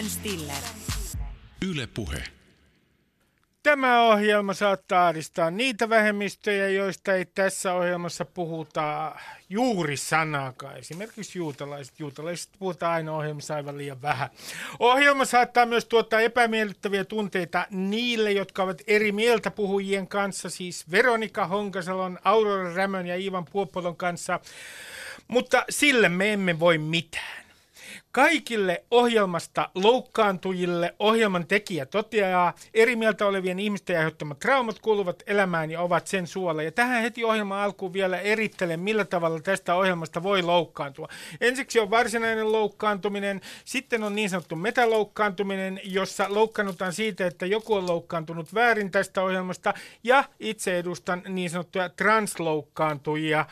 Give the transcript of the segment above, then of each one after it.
Ben Stiller. Yle Puhe. Tämä ohjelma saattaa ahdistaa niitä vähemmistöjä, joista ei tässä ohjelmassa puhuta juuri sanaakaan. Esimerkiksi juutalaiset. Juutalaiset puhutaan aina ohjelmassa aivan liian vähän. Ohjelma saattaa myös tuottaa epämiellyttäviä tunteita niille, jotka ovat eri mieltä puhujien kanssa, siis Veronika Honkasalon, Aurora Rämön ja Iivan Puopolon kanssa. Mutta sille me emme voi mitään. Kaikille ohjelmasta loukkaantujille ohjelman tekijä toteaa, eri mieltä olevien ihmisten aiheuttamat traumat kuuluvat elämään ja ovat sen suolla. Ja tähän heti ohjelman alkuun vielä erittelen, millä tavalla tästä ohjelmasta voi loukkaantua. Ensiksi on varsinainen loukkaantuminen, sitten on niin sanottu metaloukkaantuminen, jossa loukkaannutaan siitä, että joku on loukkaantunut väärin tästä ohjelmasta, ja itse edustan niin sanottuja transloukkaantujia,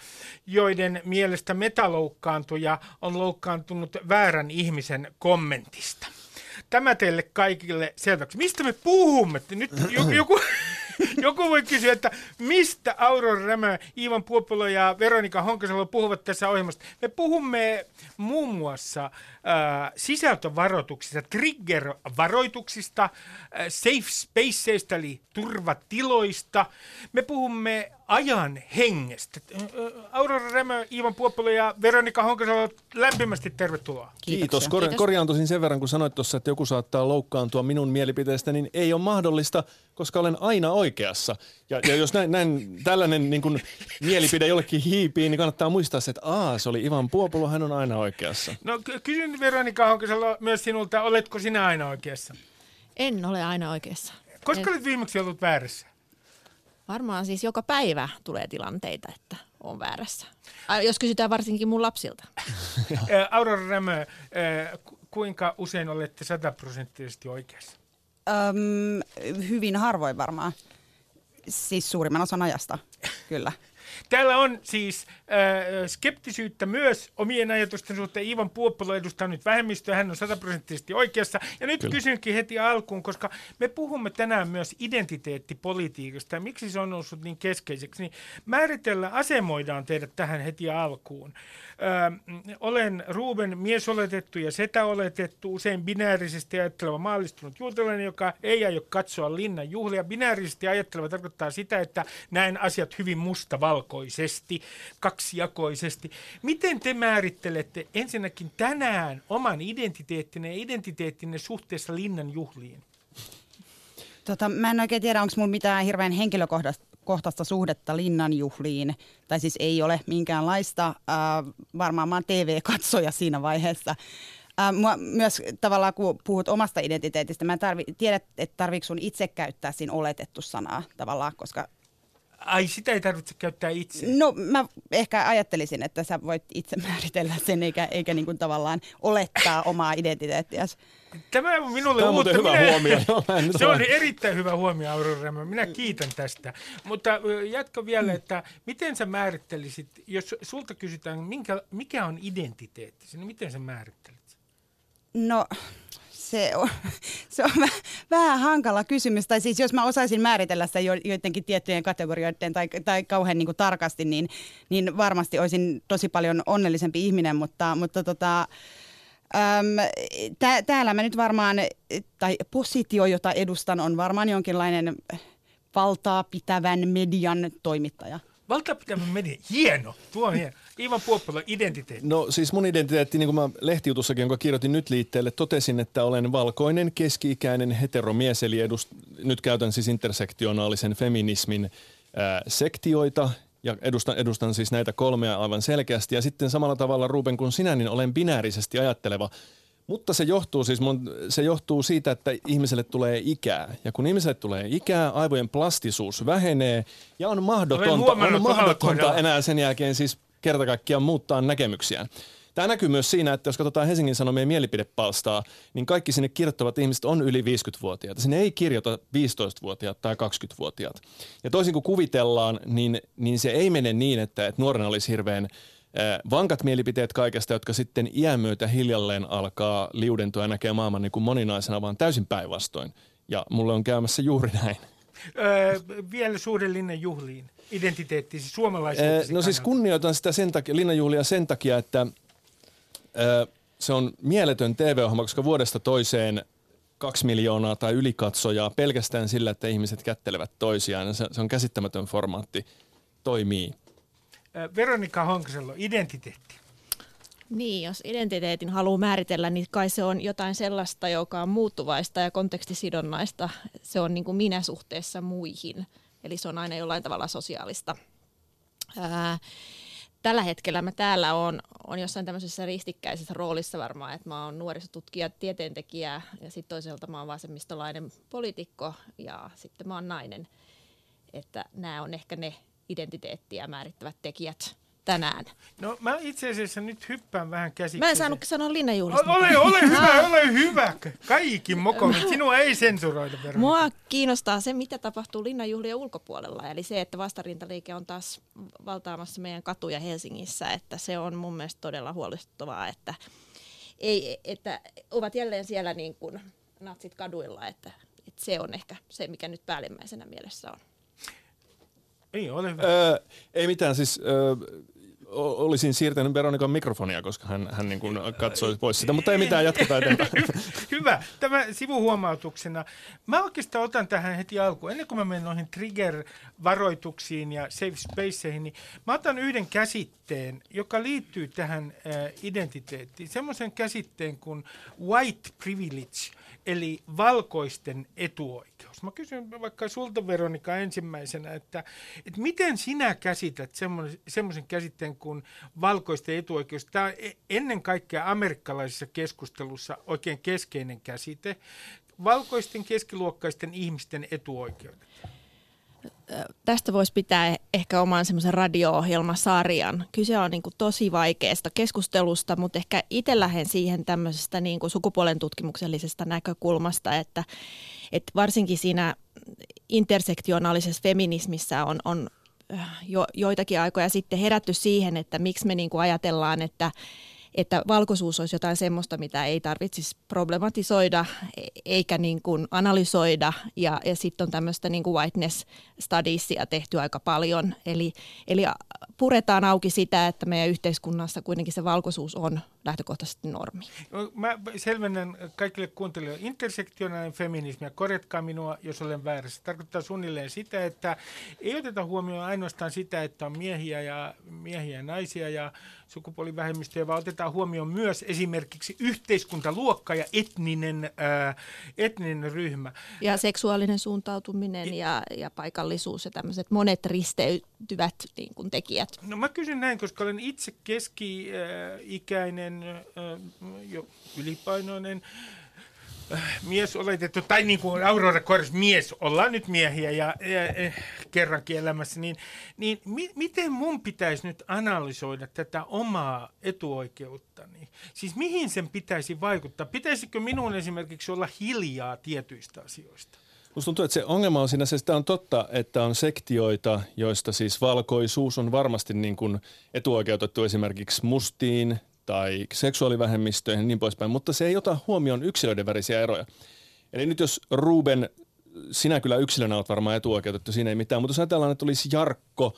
joiden mielestä metaloukkaantuja on loukkaantunut väärän ihmisen kommentista. Tämä teille kaikille selväksi. Mistä me puhumme? Nyt joku, joku voi kysyä, että mistä Aurora Rämö, Iivan Puopolo ja Veronika Honkasalo puhuvat tässä ohjelmasta. Me puhumme muun muassa äh, sisältövaroituksista, trigger-varoituksista, äh, safe spaceista eli turvatiloista. Me puhumme ajan hengestä. Aurora Rämö, Iivan Puopolo ja Veronika Honkasalo, lämpimästi tervetuloa. Kiitos. Kor- korjaan tosin sen verran, kun sanoit tuossa, että joku saattaa loukkaantua minun mielipiteestä, niin ei ole mahdollista, koska olen aina oikeassa. Ja, ja jos näin, näin tällainen niin kuin, mielipide jollekin hiipii, niin kannattaa muistaa se, että aa, se oli Ivan Puopolo, hän on aina oikeassa. No kysyn Veronika Honkasalo myös sinulta, oletko sinä aina oikeassa? En ole aina oikeassa. Koska en... olet viimeksi ollut väärässä? Varmaan siis joka päivä tulee tilanteita, että on väärässä. Jos kysytään varsinkin mun lapsilta. Aurora Rämö, kuinka usein olette sataprosenttisesti oikeassa? Öm, hyvin harvoin varmaan. Siis suurimman osan ajasta, kyllä. Täällä on siis äh, skeptisyyttä myös omien ajatusten suhteen. Ivan Puoppolo edustaa nyt vähemmistöä, hän on sataprosenttisesti oikeassa. Ja nyt Kyllä. kysynkin heti alkuun, koska me puhumme tänään myös identiteettipolitiikasta ja miksi se on noussut niin keskeiseksi, niin määritellä, asemoidaan teidät tähän heti alkuun. Ö, olen Ruben miesoletettu ja setä oletettu, usein binäärisesti ajatteleva maallistunut juutalainen, joka ei aio katsoa linnan juhlia. Binäärisesti ajatteleva tarkoittaa sitä, että näen asiat hyvin mustavalkoisesti, kaksijakoisesti. Miten te määrittelette ensinnäkin tänään oman identiteettinne ja identiteettinne suhteessa linnan juhliin? Tota, mä en oikein tiedä, onko mulla mitään hirveän henkilökohtaista kohtaista suhdetta linnanjuhliin, tai siis ei ole minkäänlaista. Äh, varmaan mä oon TV-katsoja siinä vaiheessa. Äh, mua myös tavallaan, kun puhut omasta identiteetistä, mä en tarvi, tiedä, että tarviiko sun itse käyttää siinä oletettu sanaa tavallaan, koska Ai, sitä ei tarvitse käyttää itse? No mä ehkä ajattelisin, että sä voit itse määritellä sen, eikä, eikä niin kuin tavallaan olettaa omaa identiteettiäsi. Tämä on minulle Tämä on uutta. hyvä Minä, huomio. se on erittäin hyvä huomio, Aurora Minä kiitän tästä. Mutta jatko vielä, että miten sä määrittelisit, jos sulta kysytään, minkä, mikä on identiteetti, niin miten sä määrittelit? No se on, se on vähän hankala kysymys. Tai siis jos mä osaisin määritellä sitä jo, joidenkin tiettyjen kategorioiden tai, tai kauhean niin kuin tarkasti, niin, niin varmasti olisin tosi paljon onnellisempi ihminen, mutta, mutta tota, äm, tää, täällä mä nyt varmaan, tai positio, jota edustan, on varmaan jonkinlainen valtaa pitävän median toimittaja. Valtapitävän media. Hieno. Tuo on hieno. Ivan Puoppolo, identiteetti. No siis mun identiteetti, niin kuin mä lehtijutussakin, jonka kirjoitin nyt liitteelle, totesin, että olen valkoinen, keski-ikäinen heteromies, eli edust, nyt käytän siis intersektionaalisen feminismin ää, sektioita, ja edustan, edustan siis näitä kolmea aivan selkeästi. Ja sitten samalla tavalla, Ruben, kuin sinä, niin olen binäärisesti ajatteleva. Mutta se johtuu siis mun, se johtuu siitä, että ihmiselle tulee ikää. Ja kun ihmiselle tulee ikää, aivojen plastisuus vähenee ja on mahdotonta, on mahdotonta enää sen jälkeen siis kerta kaikkiaan muuttaa näkemyksiään. Tämä näkyy myös siinä, että jos katsotaan Helsingin Sanomien mielipidepalstaa, niin kaikki sinne kirjoittavat ihmiset on yli 50-vuotiaita. Sinne ei kirjoita 15-vuotiaat tai 20-vuotiaat. Ja toisin kuin kuvitellaan, niin, niin se ei mene niin, että, että nuorena olisi hirveän vankat mielipiteet kaikesta, jotka sitten iän myötä hiljalleen alkaa liudentua ja näkee maailman niin kuin moninaisena, vaan täysin päinvastoin. Ja mulle on käymässä juuri näin. Öö, vielä suurellinen juhliin identiteettisi suomalaisuutesi No siis kunnioitan sitä sen takia, linnanjuhlia sen takia, että ö, se on mieletön TV-ohjelma, koska vuodesta toiseen kaksi miljoonaa tai ylikatsojaa pelkästään sillä, että ihmiset kättelevät toisiaan. Se, se on käsittämätön formaatti, toimii. Veronika Honkasalo, identiteetti. Niin, jos identiteetin haluaa määritellä, niin kai se on jotain sellaista, joka on muuttuvaista ja kontekstisidonnaista. Se on niin kuin minä suhteessa muihin. Eli se on aina jollain tavalla sosiaalista. Ää, tällä hetkellä mä täällä on, on jossain tämmöisessä ristikkäisessä roolissa varmaan, että mä oon nuorisotutkija, tieteentekijä ja sitten toisaalta mä oon vasemmistolainen poliitikko ja sitten mä oon nainen. Että nämä on ehkä ne identiteettiä määrittävät tekijät tänään. No mä itse asiassa nyt hyppään vähän käsitteeseen. Mä en saanut sanoa linnanjuhlista. Ole, ole hyvä, ole hyvä. Kaikki moko, sinua ei sensuroida. Veronika. Mua kiinnostaa se, mitä tapahtuu linnanjuhlien ulkopuolella. Eli se, että vastarintaliike on taas valtaamassa meidän katuja Helsingissä. Että se on mun mielestä todella huolestuttavaa, että, ei, että ovat jälleen siellä niin kuin natsit kaduilla. Että, että se on ehkä se, mikä nyt päällimmäisenä mielessä on. Ei, ole hyvä. Öö, ei mitään, siis öö, olisin siirtänyt Veronikan mikrofonia, koska hän, hän niin kuin katsoi pois sitä, mutta ei mitään, jatketaan eteenpäin. Hyvä. Tämä sivuhuomautuksena. Mä oikeastaan otan tähän heti alkuun, ennen kuin mä menen noihin trigger-varoituksiin ja safe spaceihin, niin mä otan yhden käsitteen, joka liittyy tähän äh, identiteettiin. Semmoisen käsitteen kuin white privilege, eli valkoisten etuoikeus. Mä kysyn vaikka sulta Veronika ensimmäisenä, että, että miten sinä käsität semmoisen käsitteen kuin valkoisten etuoikeus? Tämä on e-, ennen kaikkea amerikkalaisessa keskustelussa oikein keskeinen käsite. Valkoisten keskiluokkaisten ihmisten etuoikeudet tästä voisi pitää ehkä oman semmoisen radio-ohjelmasarjan. Kyse on niin kuin tosi vaikeasta keskustelusta, mutta ehkä itse lähden siihen tämmöisestä niin kuin sukupuolen tutkimuksellisesta näkökulmasta, että, että varsinkin siinä intersektionaalisessa feminismissä on, on jo, joitakin aikoja sitten herätty siihen, että miksi me niin kuin ajatellaan, että että valkoisuus olisi jotain semmoista, mitä ei tarvitsisi problematisoida e- eikä niin kuin analysoida. Ja, ja sitten on tämmöistä niin kuin whiteness studiesia tehty aika paljon. Eli, eli puretaan auki sitä, että meidän yhteiskunnassa kuitenkin se valkoisuus on lähtökohtaisesti normi. No, mä selvennän kaikille kuuntelijoille. Intersektionaalinen feminismi, ja korjatkaa minua, jos olen väärässä, tarkoittaa suunnilleen sitä, että ei oteta huomioon ainoastaan sitä, että on miehiä ja, miehiä ja naisia ja sukupuolivähemmistöjä, vaan otetaan huomioon myös esimerkiksi yhteiskuntaluokka ja etninen, ää, etninen ryhmä. Ja seksuaalinen suuntautuminen ja, ja paikallisuus ja tämmöiset monet risteytyvät niin kuin tekijät. No mä kysyn näin, koska olen itse keski-ikäinen, jo ylipainoinen, mies oletettu, tai niin kuin Aurora Kors mies, ollaan nyt miehiä ja, ja, ja kerrankin elämässä, niin, niin mi, miten mun pitäisi nyt analysoida tätä omaa etuoikeuttani? Siis mihin sen pitäisi vaikuttaa? Pitäisikö minun esimerkiksi olla hiljaa tietyistä asioista? Musta tuntuu, että se ongelma on siinä, se sitä on totta, että on sektioita, joista siis valkoisuus on varmasti niin kuin etuoikeutettu esimerkiksi mustiin tai seksuaalivähemmistöihin ja niin poispäin, mutta se ei ota huomioon yksilöiden värisiä eroja. Eli nyt jos Ruben, sinä kyllä yksilönä olet varmaan etuoikeutettu, siinä ei mitään, mutta jos ajatellaan, että olisi Jarkko,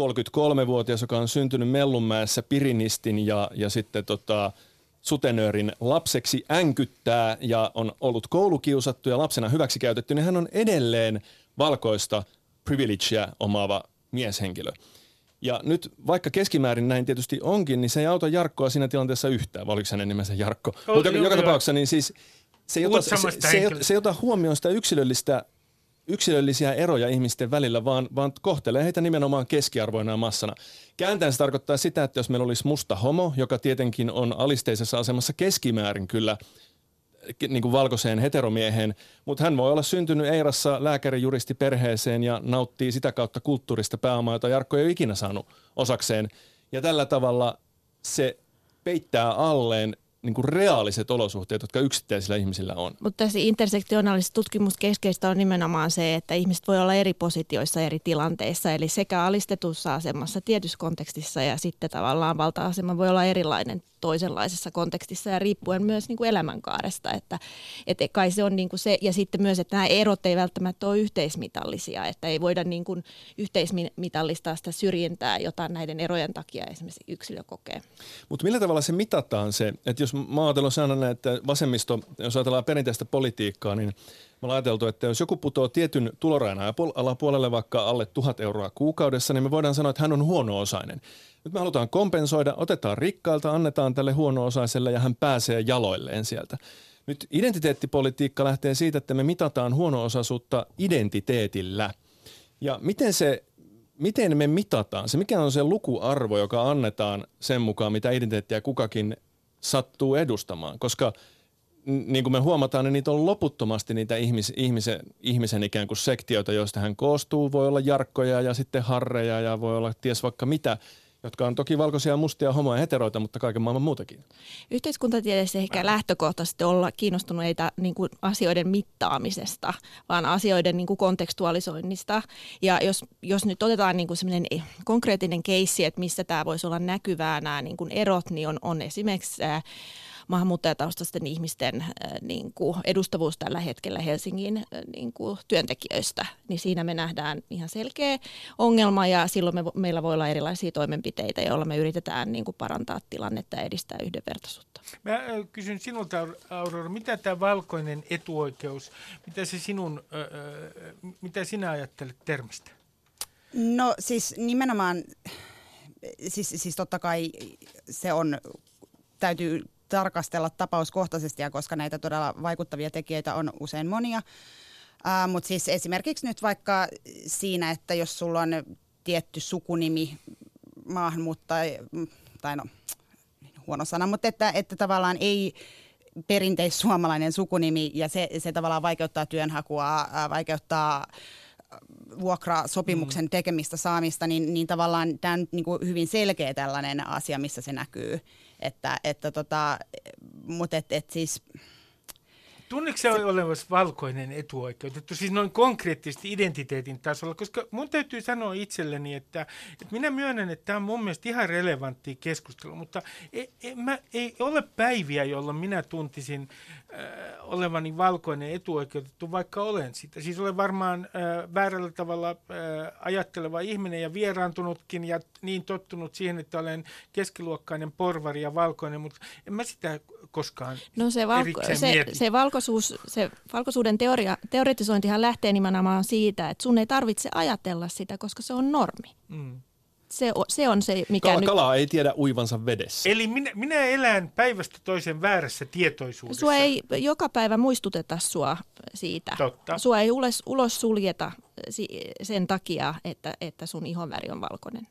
33-vuotias, joka on syntynyt Mellunmäessä Pirinistin ja, ja sitten tota, sutenöörin lapseksi änkyttää ja on ollut koulukiusattu ja lapsena hyväksikäytetty, niin hän on edelleen valkoista privilegea omaava mieshenkilö. Ja nyt vaikka keskimäärin näin tietysti onkin, niin se ei auta Jarkkoa siinä tilanteessa yhtään, vai oliko hänen nimensä Jarkko. Oh, Mutta joka, tapauksessa niin siis se ei, ota, se, se, se ei ota huomioon sitä yksilöllistä yksilöllisiä eroja ihmisten välillä, vaan, vaan kohtelee heitä nimenomaan keskiarvoina ja massana. Kääntäen se tarkoittaa sitä, että jos meillä olisi musta homo, joka tietenkin on alisteisessa asemassa keskimäärin kyllä niin kuin valkoiseen heteromieheen, mutta hän voi olla syntynyt Eirassa lääkärijuristi perheeseen ja nauttii sitä kautta kulttuurista pääomaa, jota Jarkko ei ole ikinä saanut osakseen. Ja tällä tavalla se peittää alleen niin kuin reaaliset olosuhteet, jotka yksittäisillä ihmisillä on. Mutta tässä intersektionaalisessa tutkimuskeskeistä on nimenomaan se, että ihmiset voi olla eri positioissa eri tilanteissa, eli sekä alistetussa asemassa tietyssä kontekstissa ja sitten tavallaan valta-asema voi olla erilainen toisenlaisessa kontekstissa ja riippuen myös niin kuin elämänkaaresta. Että, että kai se on niin kuin se, ja sitten myös, että nämä erot ei välttämättä ole yhteismitallisia, että ei voida niin kuin yhteismitallistaa sitä syrjintää, jota näiden erojen takia esimerkiksi yksilö kokee. Mutta millä tavalla se mitataan se, että jos mä ajattelen sanon, että vasemmisto, jos ajatellaan perinteistä politiikkaa, niin me ollaan ajateltu, että jos joku putoaa tietyn tulorajan alapuolelle vaikka alle tuhat euroa kuukaudessa, niin me voidaan sanoa, että hän on huono-osainen. Nyt me halutaan kompensoida, otetaan rikkailta, annetaan tälle huono-osaiselle ja hän pääsee jaloilleen sieltä. Nyt identiteettipolitiikka lähtee siitä, että me mitataan huono-osaisuutta identiteetillä. Ja miten se miten me mitataan? Se mikä on se lukuarvo, joka annetaan sen mukaan, mitä identiteettiä kukakin sattuu edustamaan? Koska – niin kuin me huomataan, niin niitä on loputtomasti niitä ihmis, ihmisen, ihmisen ikään kuin sektioita, joista hän koostuu. Voi olla jarkkoja ja sitten harreja ja voi olla ties vaikka mitä, jotka on toki valkoisia, mustia, homoja ja heteroita, mutta kaiken maailman muutakin. Yhteiskuntatieteessä ehkä lähtökohtaisesti olla kiinnostuneita niin kuin asioiden mittaamisesta, vaan asioiden niin kuin kontekstualisoinnista. Ja jos, jos nyt otetaan niin kuin konkreettinen keissi, että missä tämä voisi olla näkyvää nämä niin kuin erot, niin on, on esimerkiksi maahanmuuttajataustaisten ihmisten äh, niin kuin edustavuus tällä hetkellä Helsingin äh, niin kuin työntekijöistä, niin siinä me nähdään ihan selkeä ongelma ja silloin me, meillä voi olla erilaisia toimenpiteitä, joilla me yritetään niin kuin parantaa tilannetta ja edistää yhdenvertaisuutta. Mä äh, kysyn sinulta, Aurora, mitä tämä valkoinen etuoikeus, mitä, se sinun, mitä sinä ajattelet termistä? No siis nimenomaan, siis, siis totta kai se on, täytyy tarkastella tapauskohtaisesti, ja koska näitä todella vaikuttavia tekijöitä on usein monia. Uh, Mutta siis esimerkiksi nyt vaikka siinä, että jos sulla on tietty sukunimi maahanmuuttaja, tai no huono sana, mutta että, että tavallaan ei perinteissuomalainen sukunimi ja se, se tavallaan vaikeuttaa työnhakua, vaikeuttaa vuokrasopimuksen mm. tekemistä saamista, niin, niin tavallaan tämä on niin kuin hyvin selkeä tällainen asia, missä se näkyy. Että, että tota, mutta et, et siis... Tunneeko se olevassa valkoinen etuoikeutettu, siis noin konkreettisesti identiteetin tasolla, koska mun täytyy sanoa itselleni, että, että minä myönnän, että tämä on mun mielestä ihan relevantti keskustelu, mutta ei, ei, mä, ei ole päiviä, jolloin minä tuntisin äh, olevani valkoinen etuoikeutettu, vaikka olen sitä. Siis olen varmaan äh, väärällä tavalla äh, ajatteleva ihminen ja vieraantunutkin ja niin tottunut siihen, että olen keskiluokkainen porvari ja valkoinen, mutta en mä sitä koskaan No se, valko, se, se, valkoisuus, se valkoisuuden teoria, teoretisointihan lähtee nimenomaan siitä, että sun ei tarvitse ajatella sitä, koska se on normi. Mm. Se, se on se, mikä Kala, nyt... Kalaa ei tiedä uivansa vedessä. Eli minä, minä elän päivästä toisen väärässä tietoisuudessa. Sua ei joka päivä muistuteta sua siitä. Totta. Sua ei ulos, ulos suljeta sen takia, että, että sun ihonväri on valkoinen.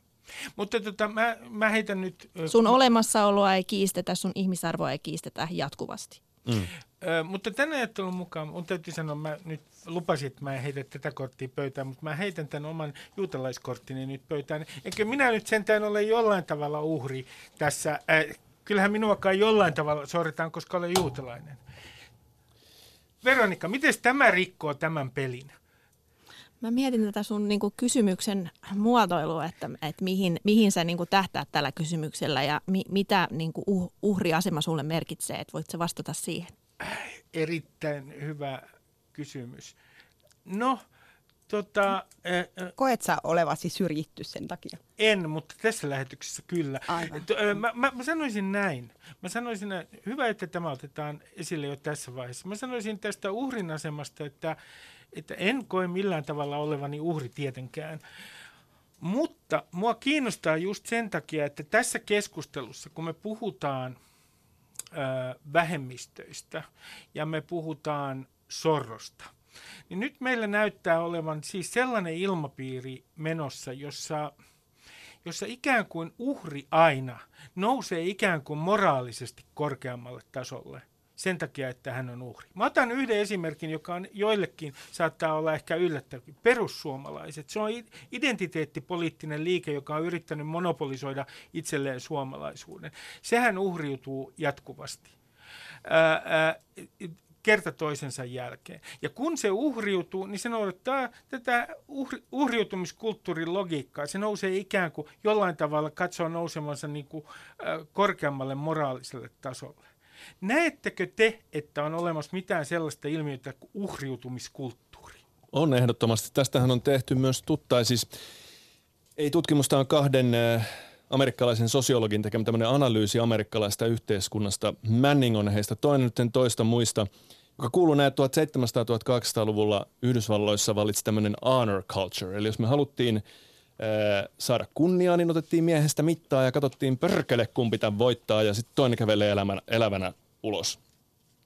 Mutta tota, mä, mä heitän nyt... Sun olemassaoloa ei kiistetä, sun ihmisarvoa ei kiistetä jatkuvasti. Mm. Ö, mutta tänä ajattelun mukaan, mun täytyy sanoa, mä nyt lupasin, että mä en heitä tätä korttia pöytään, mutta mä heitän tämän oman juutalaiskorttini nyt pöytään. Eikö minä nyt sentään ole jollain tavalla uhri tässä? Äh, kyllähän minuakaan jollain tavalla sorretaan, koska olen juutalainen. Veronika, miten tämä rikkoo tämän pelin? Mä mietin tätä sun niinku kysymyksen muotoilua, että, että mihin, mihin sä niinku tähtäät tällä kysymyksellä ja mi, mitä niinku uh, uhriasema sulle merkitsee, että voit sä vastata siihen? Erittäin hyvä kysymys. No, tota... Äh, Koet sä olevasi syrjitty sen takia? En, mutta tässä lähetyksessä kyllä. Aivan. Mä, mä, mä sanoisin näin. Mä sanoisin, että hyvä, että tämä otetaan esille jo tässä vaiheessa. Mä sanoisin tästä uhrin asemasta, että että en koe millään tavalla olevani uhri tietenkään. Mutta mua kiinnostaa just sen takia, että tässä keskustelussa, kun me puhutaan ö, vähemmistöistä ja me puhutaan sorrosta, niin nyt meillä näyttää olevan siis sellainen ilmapiiri menossa, jossa, jossa ikään kuin uhri aina nousee ikään kuin moraalisesti korkeammalle tasolle – sen takia, että hän on uhri. Mä otan yhden esimerkin, joka on joillekin saattaa olla ehkä yllättävää. Perussuomalaiset. Se on identiteettipoliittinen liike, joka on yrittänyt monopolisoida itselleen suomalaisuuden. Sehän uhriutuu jatkuvasti. Ää, ää, kerta toisensa jälkeen. Ja kun se uhriutuu, niin se noudattaa tätä uhri, uhriutumiskulttuurin logiikkaa. Se nousee ikään kuin jollain tavalla katsoa nousemansa niin kuin, äh, korkeammalle moraaliselle tasolle. Näettekö te, että on olemassa mitään sellaista ilmiötä kuin uhriutumiskulttuuri? On ehdottomasti. Tästähän on tehty myös tuttai. Siis ei tutkimusta on kahden amerikkalaisen sosiologin tekemä tämmöinen analyysi amerikkalaista yhteiskunnasta. Manning on heistä toinen, nyt en toista muista, joka kuuluu näin 1700-1800-luvulla Yhdysvalloissa valitsi tämmöinen honor culture. Eli jos me haluttiin saada kunniaa, niin otettiin miehestä mittaa ja katsottiin pörkele, kumpi tämän voittaa ja sitten toinen kävelee elämänä, elävänä ulos.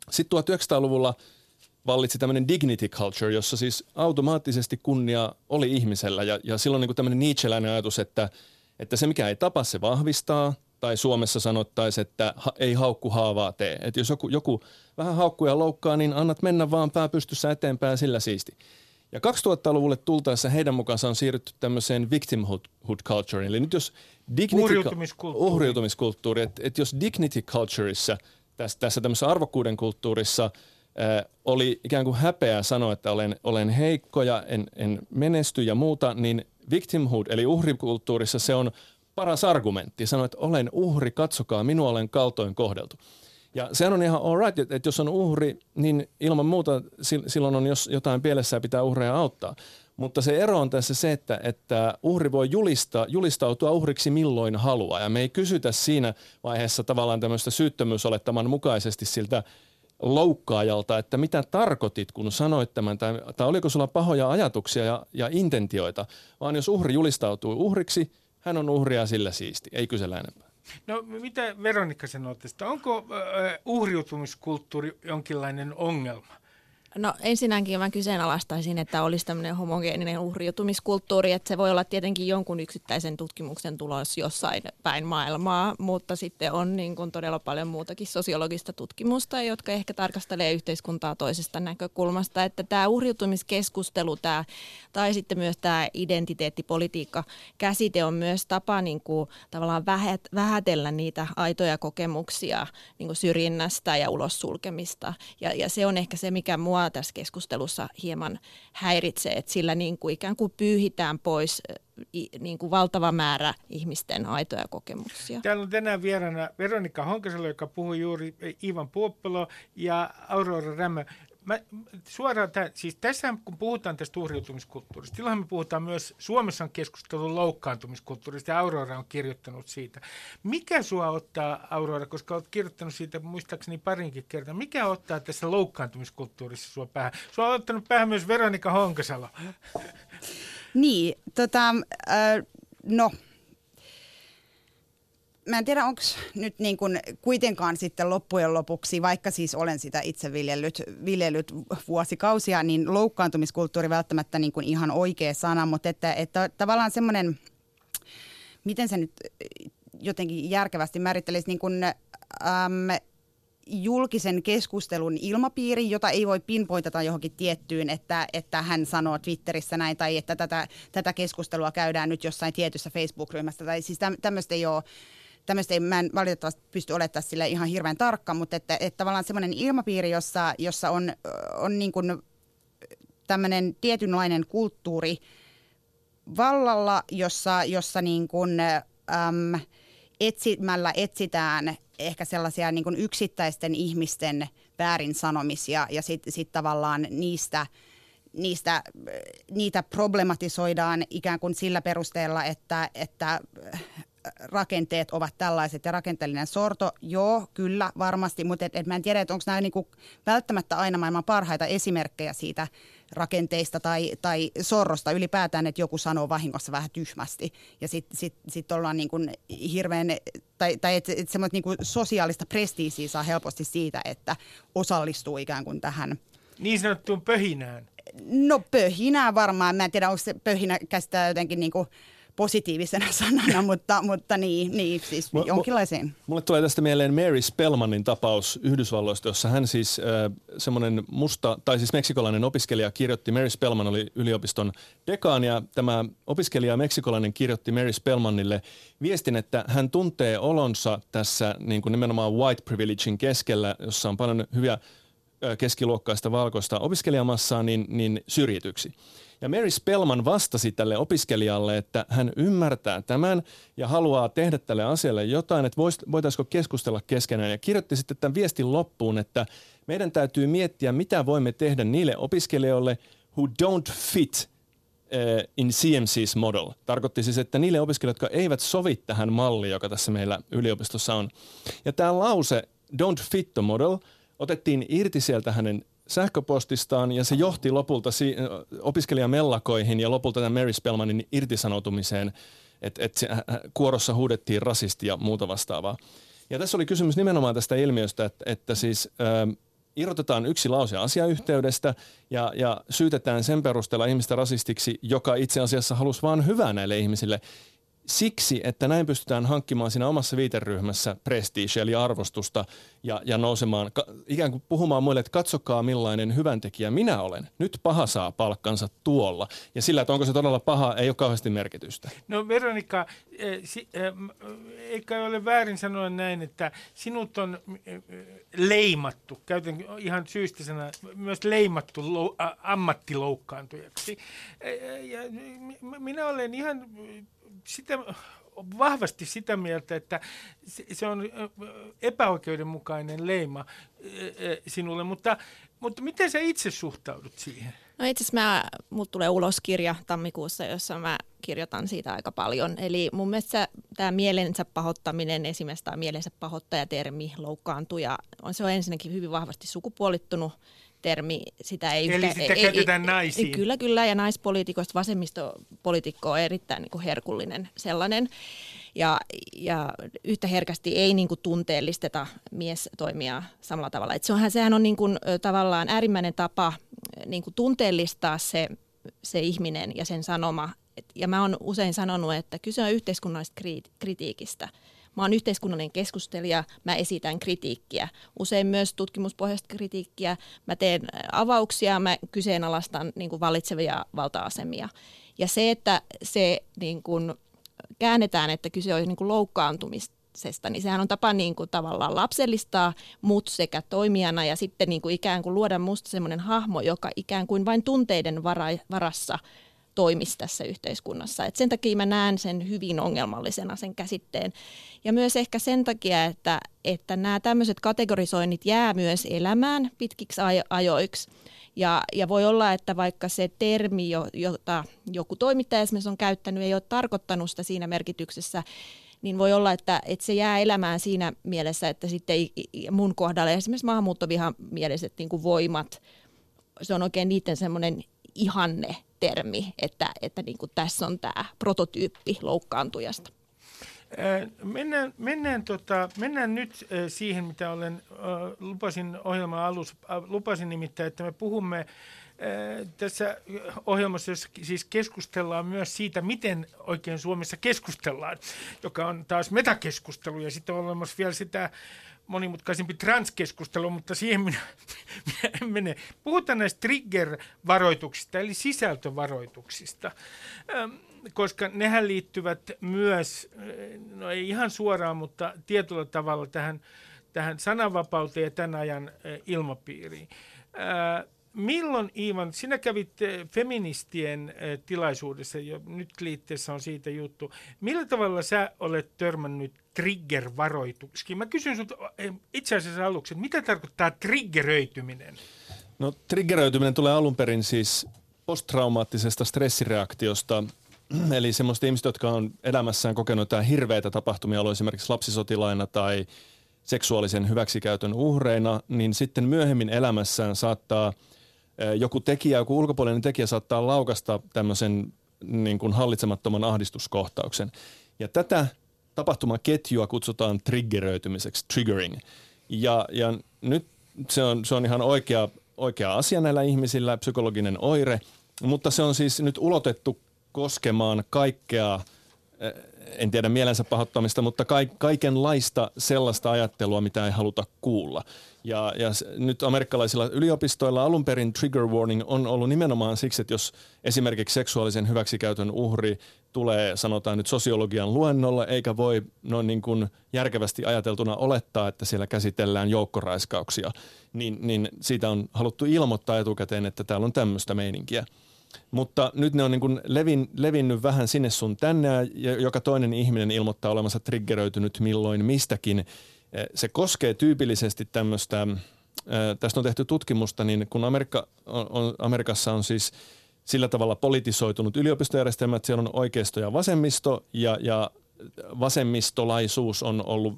Sitten 1900-luvulla vallitsi tämmöinen dignity culture, jossa siis automaattisesti kunnia oli ihmisellä ja, ja silloin niin tämmöinen Nietzscheläinen ajatus, että, että se mikä ei tapa, se vahvistaa tai Suomessa sanottaisiin, että ha, ei haukku haavaa tee. Että jos joku, joku vähän haukkuja loukkaa, niin annat mennä vaan pää pystyssä eteenpäin sillä siisti. Ja 2000-luvulle tultaessa heidän mukaansa on siirrytty tämmöiseen victimhood culture. Eli nyt jos dignity, uhriutumiskulttuuri, uhriutumiskulttuuri että et jos dignity cultureissa, tässä, tässä tämmöisessä arvokkuuden kulttuurissa äh, oli ikään kuin häpeä sanoa, että olen, olen heikko ja en, en menesty ja muuta, niin victimhood eli uhrikulttuurissa se on paras argumentti. Sanoa, että olen uhri, katsokaa, minua olen kaltoin kohdeltu. Ja sehän on ihan all right, että jos on uhri, niin ilman muuta silloin on jos jotain pielessä pitää uhreja auttaa. Mutta se ero on tässä se, että, että uhri voi julistaa, julistautua uhriksi milloin haluaa. Ja me ei kysytä siinä vaiheessa tavallaan tämmöistä syyttömyysolettaman mukaisesti siltä loukkaajalta, että mitä tarkoitit, kun sanoit tämän, tai, tai oliko sulla pahoja ajatuksia ja, ja intentioita, vaan jos uhri julistautuu uhriksi, hän on uhria sillä siisti, ei kysellä enempää. No mitä Veronikka sanoo tästä? Onko uhriutumiskulttuuri jonkinlainen ongelma? No ensinnäkin mä kyseenalaistaisin, että olisi tämmöinen homogeeninen uhriutumiskulttuuri, että se voi olla tietenkin jonkun yksittäisen tutkimuksen tulos jossain päin maailmaa, mutta sitten on niin kuin todella paljon muutakin sosiologista tutkimusta, jotka ehkä tarkastelee yhteiskuntaa toisesta näkökulmasta, että tämä uhriutumiskeskustelu tämä, tai sitten myös tämä identiteettipolitiikka käsite on myös tapa niin kuin, tavallaan vähätellä niitä aitoja kokemuksia niin kuin syrjinnästä ja ulos sulkemista ja, ja se on ehkä se, mikä mua mua tässä keskustelussa hieman häiritsee, että sillä niin kuin ikään kuin pyyhitään pois niin kuin valtava määrä ihmisten aitoja kokemuksia. Täällä on tänään vieraana Veronika Honkasalo, joka puhui juuri Ivan Puoppolo ja Aurora Rämmö. Mä, suoraan, tämän, siis tässä kun puhutaan tästä uhriutumiskulttuurista, silloin me puhutaan myös, Suomessa on keskusteltu loukkaantumiskulttuurista ja Aurora on kirjoittanut siitä. Mikä sua ottaa, Aurora, koska olet kirjoittanut siitä muistaakseni parinkin kertaa, mikä ottaa tässä loukkaantumiskulttuurissa sua päähän? Sua on ottanut päähän myös Veronika Honkasalo. Niin, tota, äh, no mä en tiedä, onko nyt niin kuin kuitenkaan sitten loppujen lopuksi, vaikka siis olen sitä itse viljellyt, viljellyt vuosikausia, niin loukkaantumiskulttuuri välttämättä niin kuin ihan oikea sana, mutta että, että tavallaan semmoinen, miten se nyt jotenkin järkevästi määrittelisi, niin kuin, äm, julkisen keskustelun ilmapiiri, jota ei voi pinpointata johonkin tiettyyn, että, että hän sanoo Twitterissä näin, tai että tätä, tätä keskustelua käydään nyt jossain tietyssä Facebook-ryhmässä, tai siis tämmöistä ei ole tämmöistä ei, mä en valitettavasti pysty olettamaan sille ihan hirveän tarkka, mutta että, että tavallaan semmoinen ilmapiiri, jossa, jossa on, on niin kuin tämmöinen tietynlainen kulttuuri vallalla, jossa, jossa niin kuin, äm, etsimällä etsitään ehkä sellaisia niin kuin yksittäisten ihmisten väärin sanomisia ja sitten sit tavallaan niistä, niistä, niitä problematisoidaan ikään kuin sillä perusteella, että, että rakenteet ovat tällaiset ja rakenteellinen sorto, joo, kyllä, varmasti, mutta et, et mä en tiedä, että onko nämä niinku välttämättä aina maailman parhaita esimerkkejä siitä rakenteista tai, tai sorrosta ylipäätään, että joku sanoo vahingossa vähän tyhmästi ja sitten sit, sit ollaan niin kuin hirveän, tai, tai että et semmoista niin sosiaalista prestiisiä saa helposti siitä, että osallistuu ikään kuin tähän. Niin sanottuun pöhinään. No pöhinää varmaan, mä en tiedä, onko se pöhinä käsittää jotenkin niin kuin positiivisena sanana, mutta, mutta niin, niin siis M- jonkinlaiseen. Mulle tulee tästä mieleen Mary Spellmanin tapaus Yhdysvalloista, jossa hän siis äh, semmoinen musta, tai siis meksikolainen opiskelija kirjoitti, Mary Spellman oli yliopiston dekaan ja tämä opiskelija meksikolainen kirjoitti Mary Spellmanille viestin, että hän tuntee olonsa tässä niin kuin nimenomaan white privilegein keskellä, jossa on paljon hyviä keskiluokkaista valkoista opiskelijamassaa niin, niin syrjityksi. Ja Mary Spellman vastasi tälle opiskelijalle, että hän ymmärtää tämän ja haluaa tehdä tälle asialle jotain, että voitaisiko keskustella keskenään. Ja kirjoitti sitten tämän viestin loppuun, että meidän täytyy miettiä, mitä voimme tehdä niille opiskelijoille, who don't fit uh, in CMC's model. Tarkoitti siis, että niille opiskelijoille, jotka eivät sovi tähän malliin, joka tässä meillä yliopistossa on. Ja tämä lause, don't fit the model, otettiin irti sieltä hänen sähköpostistaan ja se johti lopulta si- opiskelijamellakoihin ja lopulta tämän Mary Spellmanin irtisanoutumiseen, että et kuorossa huudettiin rasisti ja muuta vastaavaa. Ja tässä oli kysymys nimenomaan tästä ilmiöstä, että, että siis ö, irrotetaan yksi lause asiayhteydestä ja, ja syytetään sen perusteella ihmistä rasistiksi, joka itse asiassa halusi vain hyvää näille ihmisille siksi, että näin pystytään hankkimaan siinä omassa viiteryhmässä prestige eli arvostusta ja, ja nousemaan, ka, ikään kuin puhumaan muille, että katsokaa millainen hyväntekijä minä olen. Nyt paha saa palkkansa tuolla. Ja sillä, että onko se todella paha, ei ole kauheasti merkitystä. No Veronika, eh, eh, eikä ole väärin sanoa näin, että sinut on eh, leimattu, käytän ihan syystä sana, myös leimattu lou, ammattiloukkaantujaksi. Ja minä olen ihan sitä, vahvasti sitä mieltä, että se on epäoikeudenmukainen leima sinulle, mutta, mutta miten sä itse suhtaudut siihen? No itse asiassa mut tulee ulos kirja tammikuussa, jossa mä kirjoitan siitä aika paljon. Eli mun mielestä tämä mielensä pahoittaminen, esimerkiksi tämä mielensä pahoittajatermi, loukkaantuja, on, se on ensinnäkin hyvin vahvasti sukupuolittunut termi. Sitä ei, Eli sitä ei, käytetään ei, naisiin. Kyllä, kyllä. Ja naispoliitikoista vasemmistopoliitikko on erittäin niin kuin herkullinen sellainen. Ja, ja yhtä herkästi ei niin kuin tunteellisteta mies toimia samalla tavalla. Et se onhan, sehän on niin kuin, tavallaan äärimmäinen tapa niin kuin tunteellistaa se, se ihminen ja sen sanoma. Ja mä oon usein sanonut, että kyse on yhteiskunnallisesta kritiikistä – Mä oon yhteiskunnallinen keskustelija, mä esitän kritiikkiä, usein myös tutkimuspohjaista kritiikkiä. Mä teen avauksia, mä kyseenalaistan niin kuin valitsevia valta-asemia. Ja se, että se niin kuin käännetään, että kyse on niin kuin loukkaantumista, niin sehän on tapa niin kuin tavallaan lapsellistaa mut sekä toimijana ja sitten niin kuin ikään kuin luoda musta semmoinen hahmo, joka ikään kuin vain tunteiden vara, varassa toimisi tässä yhteiskunnassa. Et sen takia mä näen sen hyvin ongelmallisena sen käsitteen. Ja myös ehkä sen takia, että, että nämä tämmöiset kategorisoinnit jää myös elämään pitkiksi ajoiksi. Ja, ja voi olla, että vaikka se termi, jota joku toimittaja esimerkiksi on käyttänyt, ei ole tarkoittanut sitä siinä merkityksessä, niin voi olla, että, että se jää elämään siinä mielessä, että sitten mun kohdalla esimerkiksi maahanmuuttovihamieliset niin voimat, se on oikein niiden semmoinen ihanne termi, että, että niin kuin tässä on tämä prototyyppi loukkaantujasta. Mennään, mennään, tota, mennään nyt siihen, mitä olen lupasin ohjelman alussa. Lupasin nimittäin, että me puhumme tässä ohjelmassa, siis keskustellaan myös siitä, miten oikein Suomessa keskustellaan, joka on taas metakeskustelu ja sitten on olemassa vielä sitä monimutkaisempi transkeskustelu, mutta siihen minä, minä en mene. Puhutaan näistä trigger-varoituksista, eli sisältövaroituksista, koska nehän liittyvät myös, no ei ihan suoraan, mutta tietyllä tavalla tähän, tähän sananvapauteen ja tämän ajan ilmapiiriin. Milloin Iivan, sinä kävit feministien tilaisuudessa, jo nyt liitteessä on siitä juttu. Millä tavalla sä olet törmännyt trigger-varoituksiin? Mä kysyn sinulta itse asiassa aluksi, että mitä tarkoittaa triggeröityminen? No triggeröityminen tulee alun perin siis posttraumaattisesta stressireaktiosta, eli semmoista ihmistä, jotka on elämässään kokenut jotain hirveitä tapahtumia, ollut esimerkiksi lapsisotilaina tai seksuaalisen hyväksikäytön uhreina, niin sitten myöhemmin elämässään saattaa – joku tekijä, joku ulkopuolinen tekijä saattaa laukasta tämmöisen niin kuin hallitsemattoman ahdistuskohtauksen. Ja tätä tapahtumaketjua kutsutaan triggeröitymiseksi, triggering. Ja, ja nyt se on, se on ihan oikea, oikea asia näillä ihmisillä, psykologinen oire, mutta se on siis nyt ulotettu koskemaan kaikkea en tiedä mielensä pahoittamista, mutta kaikenlaista sellaista ajattelua, mitä ei haluta kuulla. Ja, ja nyt amerikkalaisilla yliopistoilla alun perin trigger warning on ollut nimenomaan siksi, että jos esimerkiksi seksuaalisen hyväksikäytön uhri tulee, sanotaan nyt sosiologian luennolla, eikä voi noin niin kuin järkevästi ajateltuna olettaa, että siellä käsitellään joukkoraiskauksia, niin, niin siitä on haluttu ilmoittaa etukäteen, että täällä on tämmöistä meininkiä. Mutta nyt ne on niin kuin levin, levinnyt vähän sinne sun tänne ja joka toinen ihminen ilmoittaa olevansa triggeröitynyt milloin mistäkin. Se koskee tyypillisesti tämmöistä, tästä on tehty tutkimusta, niin kun Amerikka on, Amerikassa on siis sillä tavalla politisoitunut yliopistojärjestelmä, että siellä on oikeisto ja vasemmisto ja, ja vasemmistolaisuus on ollut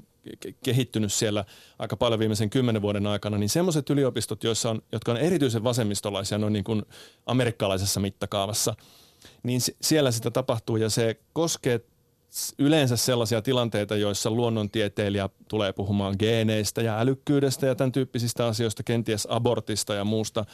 kehittynyt siellä aika paljon viimeisen kymmenen vuoden aikana, niin semmoiset yliopistot, joissa on, jotka on erityisen vasemmistolaisia noin niin kuin amerikkalaisessa mittakaavassa, niin siellä sitä tapahtuu ja se koskee yleensä sellaisia tilanteita, joissa luonnontieteilijä tulee puhumaan geeneistä ja älykkyydestä ja tämän tyyppisistä asioista, kenties abortista ja muusta.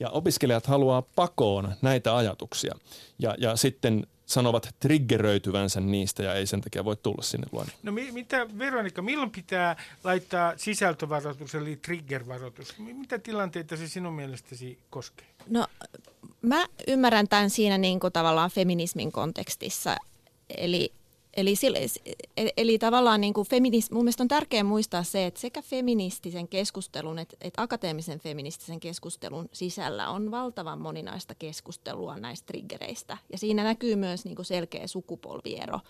Ja opiskelijat haluaa pakoon näitä ajatuksia. Ja, ja sitten sanovat triggeröityvänsä niistä ja ei sen takia voi tulla sinne luonne. No mi- mitä Veronika, milloin pitää laittaa sisältövaroitus eli triggervaroitus? Mitä tilanteita se sinun mielestäsi koskee? No mä ymmärrän tämän siinä niin kuin tavallaan feminismin kontekstissa. Eli Eli, eli tavallaan niin kuin feminis, mun mielestä on tärkeää muistaa se, että sekä feministisen keskustelun että, että akateemisen feministisen keskustelun sisällä on valtavan moninaista keskustelua näistä triggereistä. Ja siinä näkyy myös niin kuin selkeä sukupolviero.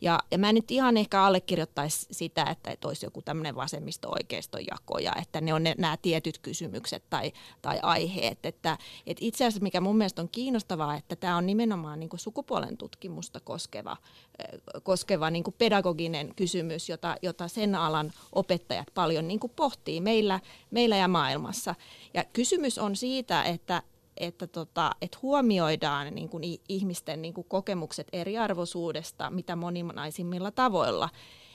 Ja, ja mä en nyt ihan ehkä allekirjoittaisi sitä, että, että olisi joku tämmöinen vasemmisto-oikeiston jako ja että ne on ne, nämä tietyt kysymykset tai, tai aiheet. Että, että itse asiassa mikä mun mielestä on kiinnostavaa, että tämä on nimenomaan niin sukupuolen tutkimusta koskeva, koskeva niin pedagoginen kysymys, jota, jota sen alan opettajat paljon niin pohtii meillä, meillä ja maailmassa. Ja kysymys on siitä, että, että, tota, että huomioidaan niin kuin ihmisten niin kuin kokemukset eriarvoisuudesta mitä moninaisimmilla tavoilla.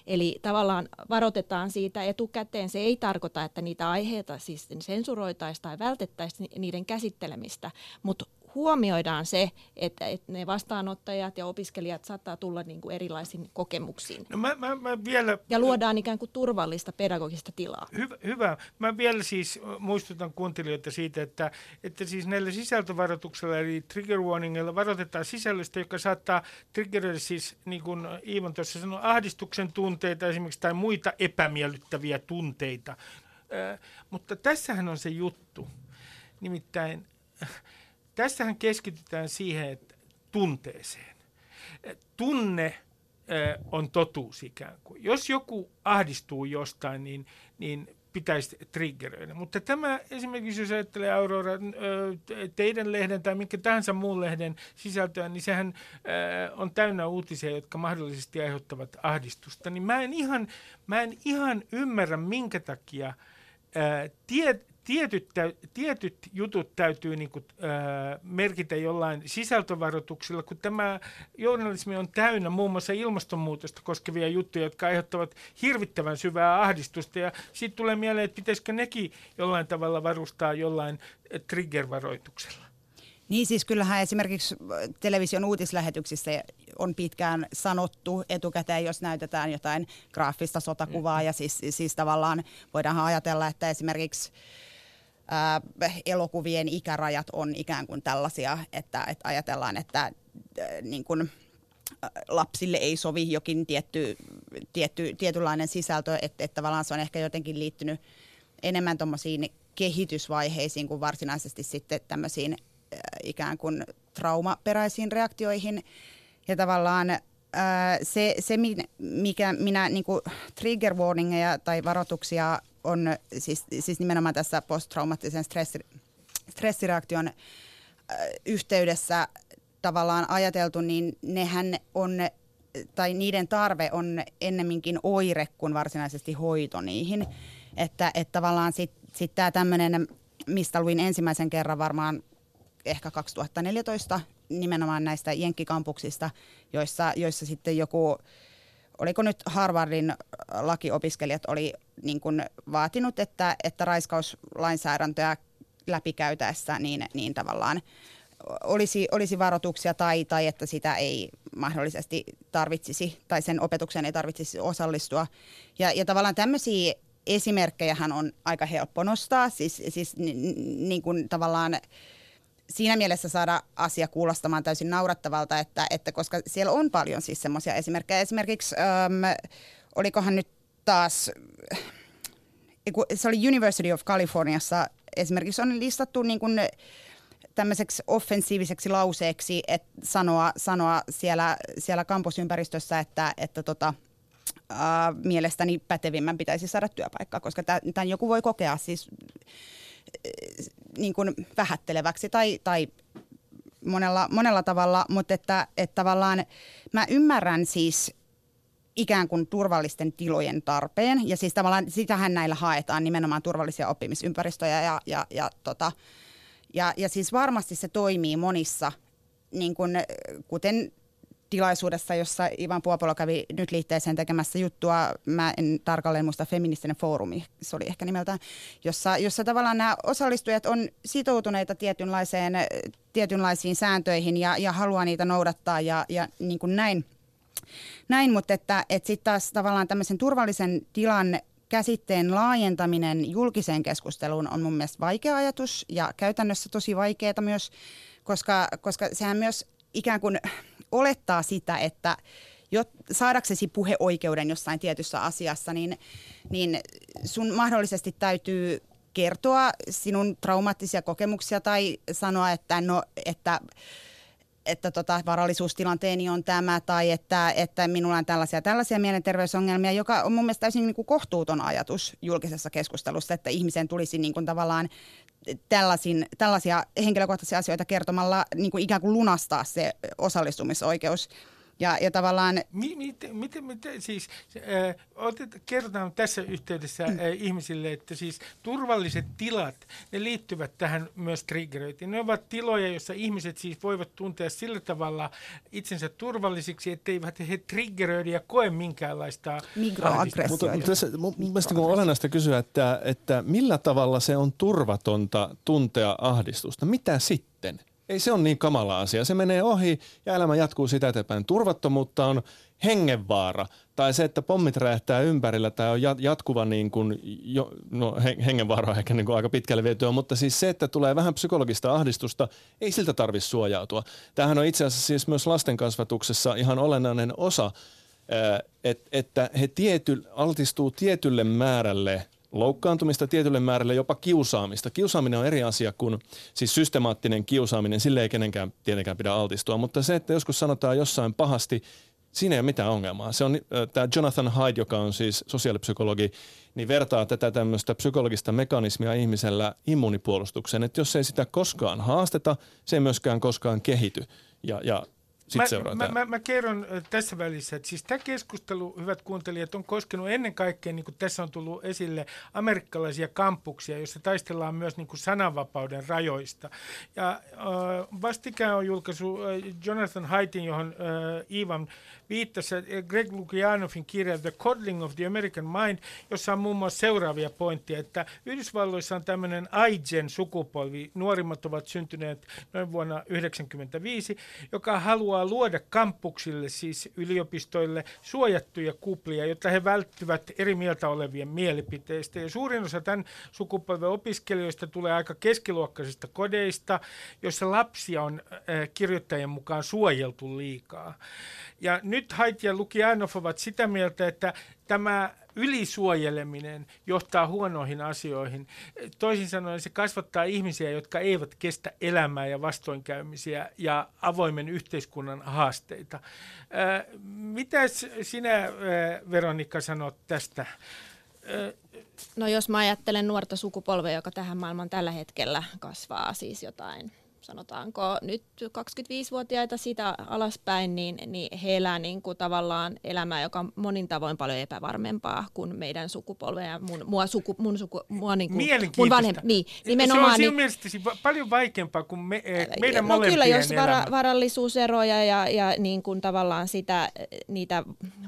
Eli tavallaan varoitetaan siitä etukäteen. Se ei tarkoita, että niitä aiheita siis sensuroitaisiin tai vältettäisiin niiden käsittelemistä, mutta huomioidaan se, että, että ne vastaanottajat ja opiskelijat saattaa tulla niin kuin erilaisin kokemuksiin. No mä, mä, mä vielä... Ja luodaan ikään kuin turvallista pedagogista tilaa. Hyvä. hyvä. Mä vielä siis muistutan kuuntelijoita siitä, että, että siis näillä sisältövaroituksella eli trigger warningilla varoitetaan sisällöstä, joka saattaa triggeröidä siis, niin kuin Iivan tuossa sanoi, ahdistuksen tunteita esimerkiksi tai muita epämiellyttäviä tunteita. Äh, mutta tässähän on se juttu. Nimittäin tässähän keskitytään siihen, että tunteeseen. Tunne on totuus ikään kuin. Jos joku ahdistuu jostain, niin, niin pitäisi triggeröidä. Mutta tämä esimerkiksi, jos ajattelee Aurora, teidän lehden tai minkä tahansa muun lehden sisältöä, niin sehän on täynnä uutisia, jotka mahdollisesti aiheuttavat ahdistusta. Niin mä en ihan, mä en ihan ymmärrä, minkä takia tie, tietyt, tietyt jutut täytyy niin kuin, ää, merkitä jollain sisältövaroituksilla, kun tämä journalismi on täynnä muun muassa ilmastonmuutosta koskevia juttuja, jotka aiheuttavat hirvittävän syvää ahdistusta. Ja siitä tulee mieleen, että pitäisikö nekin jollain tavalla varustaa jollain trigger-varoituksella. Niin siis kyllähän esimerkiksi television uutislähetyksissä on pitkään sanottu etukäteen, jos näytetään jotain graafista sotakuvaa mm. ja siis, siis tavallaan voidaan ajatella, että esimerkiksi elokuvien ikärajat on ikään kuin tällaisia, että, että ajatellaan, että äh, niin kuin, äh, lapsille ei sovi jokin tietty, tietty, tietynlainen sisältö, että, että tavallaan se on ehkä jotenkin liittynyt enemmän tuommoisiin kehitysvaiheisiin kuin varsinaisesti sitten tämmöisiin äh, ikään kuin traumaperäisiin reaktioihin. Ja tavallaan äh, se, se, mikä minä niin trigger warningeja tai varoituksia on siis, siis nimenomaan tässä posttraumaattisen stressi, stressireaktion äh, yhteydessä tavallaan ajateltu, niin nehän on, tai niiden tarve on ennemminkin oire kuin varsinaisesti hoito niihin. Että, että tavallaan sitten sit tämä tämmöinen, mistä luin ensimmäisen kerran varmaan ehkä 2014 nimenomaan näistä jenkkikampuksista, joissa, joissa sitten joku oliko nyt Harvardin lakiopiskelijat oli niin kuin vaatinut, että, että raiskauslainsäädäntöä läpikäytäessä niin, niin tavallaan olisi, olisi varoituksia tai, tai että sitä ei mahdollisesti tarvitsisi tai sen opetukseen ei tarvitsisi osallistua. Ja, ja tavallaan tämmöisiä esimerkkejähän on aika helppo nostaa, siis, siis niin, niin kuin tavallaan siinä mielessä saada asia kuulostamaan täysin naurattavalta, että, että koska siellä on paljon siis semmoisia esimerkkejä. Esimerkiksi äm, olikohan nyt taas, se oli University of Californiassa esimerkiksi on listattu niin kuin tämmöiseksi offensiiviseksi lauseeksi, että sanoa, sanoa siellä, siellä kampusympäristössä, että, että tota, äh, mielestäni pätevimmän pitäisi saada työpaikka, koska tämän joku voi kokea siis äh, niin kuin vähätteleväksi tai, tai monella, monella tavalla, mutta että, että tavallaan mä ymmärrän siis ikään kuin turvallisten tilojen tarpeen. Ja siis tavallaan sitähän näillä haetaan nimenomaan turvallisia oppimisympäristöjä ja, ja, ja, tota, ja, ja siis varmasti se toimii monissa, niin kuin, kuten tilaisuudessa, jossa Ivan Puopolo kävi nyt liitteeseen tekemässä juttua, mä en tarkalleen muista feministinen foorumi, se oli ehkä nimeltään, jossa, jossa tavallaan nämä osallistujat on sitoutuneita tietynlaiseen, tietynlaisiin sääntöihin ja, ja haluaa niitä noudattaa ja, ja niin kuin näin. Näin, mutta että, että sitten taas tavallaan tämmöisen turvallisen tilan käsitteen laajentaminen julkiseen keskusteluun on mun mielestä vaikea ajatus ja käytännössä tosi vaikeaa myös, koska, koska sehän myös ikään kuin olettaa sitä, että jo, saadaksesi puheoikeuden jossain tietyssä asiassa, niin, niin sun mahdollisesti täytyy kertoa sinun traumaattisia kokemuksia tai sanoa, että, no, että että tota, varallisuustilanteeni on tämä tai että, että minulla on tällaisia tällaisia mielenterveysongelmia, joka on mun mielestä täysin niin kuin kohtuuton ajatus julkisessa keskustelussa, että ihmisen tulisi niin kuin tavallaan tällaisin, tällaisia henkilökohtaisia asioita kertomalla niin kuin ikään kuin lunastaa se osallistumisoikeus. Ja, ja tavallaan... Miten, miten, miten siis, äh, otet, kerrotaan tässä yhteydessä äh, ihmisille, että siis turvalliset tilat, ne liittyvät tähän myös triggeröitiin. Ne ovat tiloja, joissa ihmiset siis voivat tuntea sillä tavalla itsensä turvallisiksi, etteivät he triggeröidä ja koe minkäänlaista Mikroaggressioita. Mutta tässä mun mielestä on olennaista kysyä, että, että millä tavalla se on turvatonta tuntea ahdistusta? Mitä sitten? Ei se ole niin kamala asia. Se menee ohi ja elämä jatkuu sitä eteenpäin. Turvattomuutta on hengenvaara tai se, että pommit räjähtää ympärillä tai on jatkuva niin kuin, jo, no hengenvaara on ehkä niin kuin aika pitkälle vietyä, mutta siis se, että tulee vähän psykologista ahdistusta, ei siltä tarvitse suojautua. Tämähän on itse asiassa siis myös lasten kasvatuksessa ihan olennainen osa, että he tiety, altistuu tietylle määrälle – loukkaantumista tietylle määrälle, jopa kiusaamista. Kiusaaminen on eri asia kuin siis systemaattinen kiusaaminen, sille ei kenenkään tietenkään pidä altistua, mutta se, että joskus sanotaan jossain pahasti, siinä ei ole mitään ongelmaa. Se on tämä Jonathan Hyde, joka on siis sosiaalipsykologi, niin vertaa tätä tämmöistä psykologista mekanismia ihmisellä immunipuolustukseen, että jos ei sitä koskaan haasteta, se ei myöskään koskaan kehity. Ja, ja sitten mä, mä, mä, mä kerron tässä välissä, että siis tämä keskustelu, hyvät kuuntelijat, on koskenut ennen kaikkea, niin kuin tässä on tullut esille, amerikkalaisia kampuksia, joissa taistellaan myös niin kuin sananvapauden rajoista. Ja äh, vastikään on julkaisu äh, Jonathan Haitin, johon äh, Ivan viittasi Greg Lukianovin kirja The Coddling of the American Mind, jossa on muun muassa seuraavia pointteja, että Yhdysvalloissa on tämmöinen iGen sukupolvi, nuorimmat ovat syntyneet noin vuonna 1995, joka haluaa luoda kampuksille, siis yliopistoille, suojattuja kuplia, jotta he välttyvät eri mieltä olevien mielipiteistä. Ja suurin osa tämän sukupolven opiskelijoista tulee aika keskiluokkaisista kodeista, joissa lapsia on äh, kirjoittajien mukaan suojeltu liikaa. Ja nyt Hait ja Lukianov ovat sitä mieltä, että tämä ylisuojeleminen johtaa huonoihin asioihin. Toisin sanoen se kasvattaa ihmisiä, jotka eivät kestä elämää ja vastoinkäymisiä ja avoimen yhteiskunnan haasteita. mitä sinä, Veronika, sanot tästä? No jos mä ajattelen nuorta sukupolvea, joka tähän maailmaan tällä hetkellä kasvaa, siis jotain sanotaanko nyt 25-vuotiaita sitä alaspäin, niin, niin he elää niin kuin tavallaan elämää, joka on monin tavoin paljon epävarmempaa kuin meidän sukupolve ja mun, mua suku, mun, suku, mua niin kuin, mun vanhem, niin, nimenomaan, Se on niin, mielestäsi paljon vaikeampaa kuin me, eh, meidän no kyllä, jos vara, varallisuuseroja ja, ja niin kuin tavallaan sitä, niitä,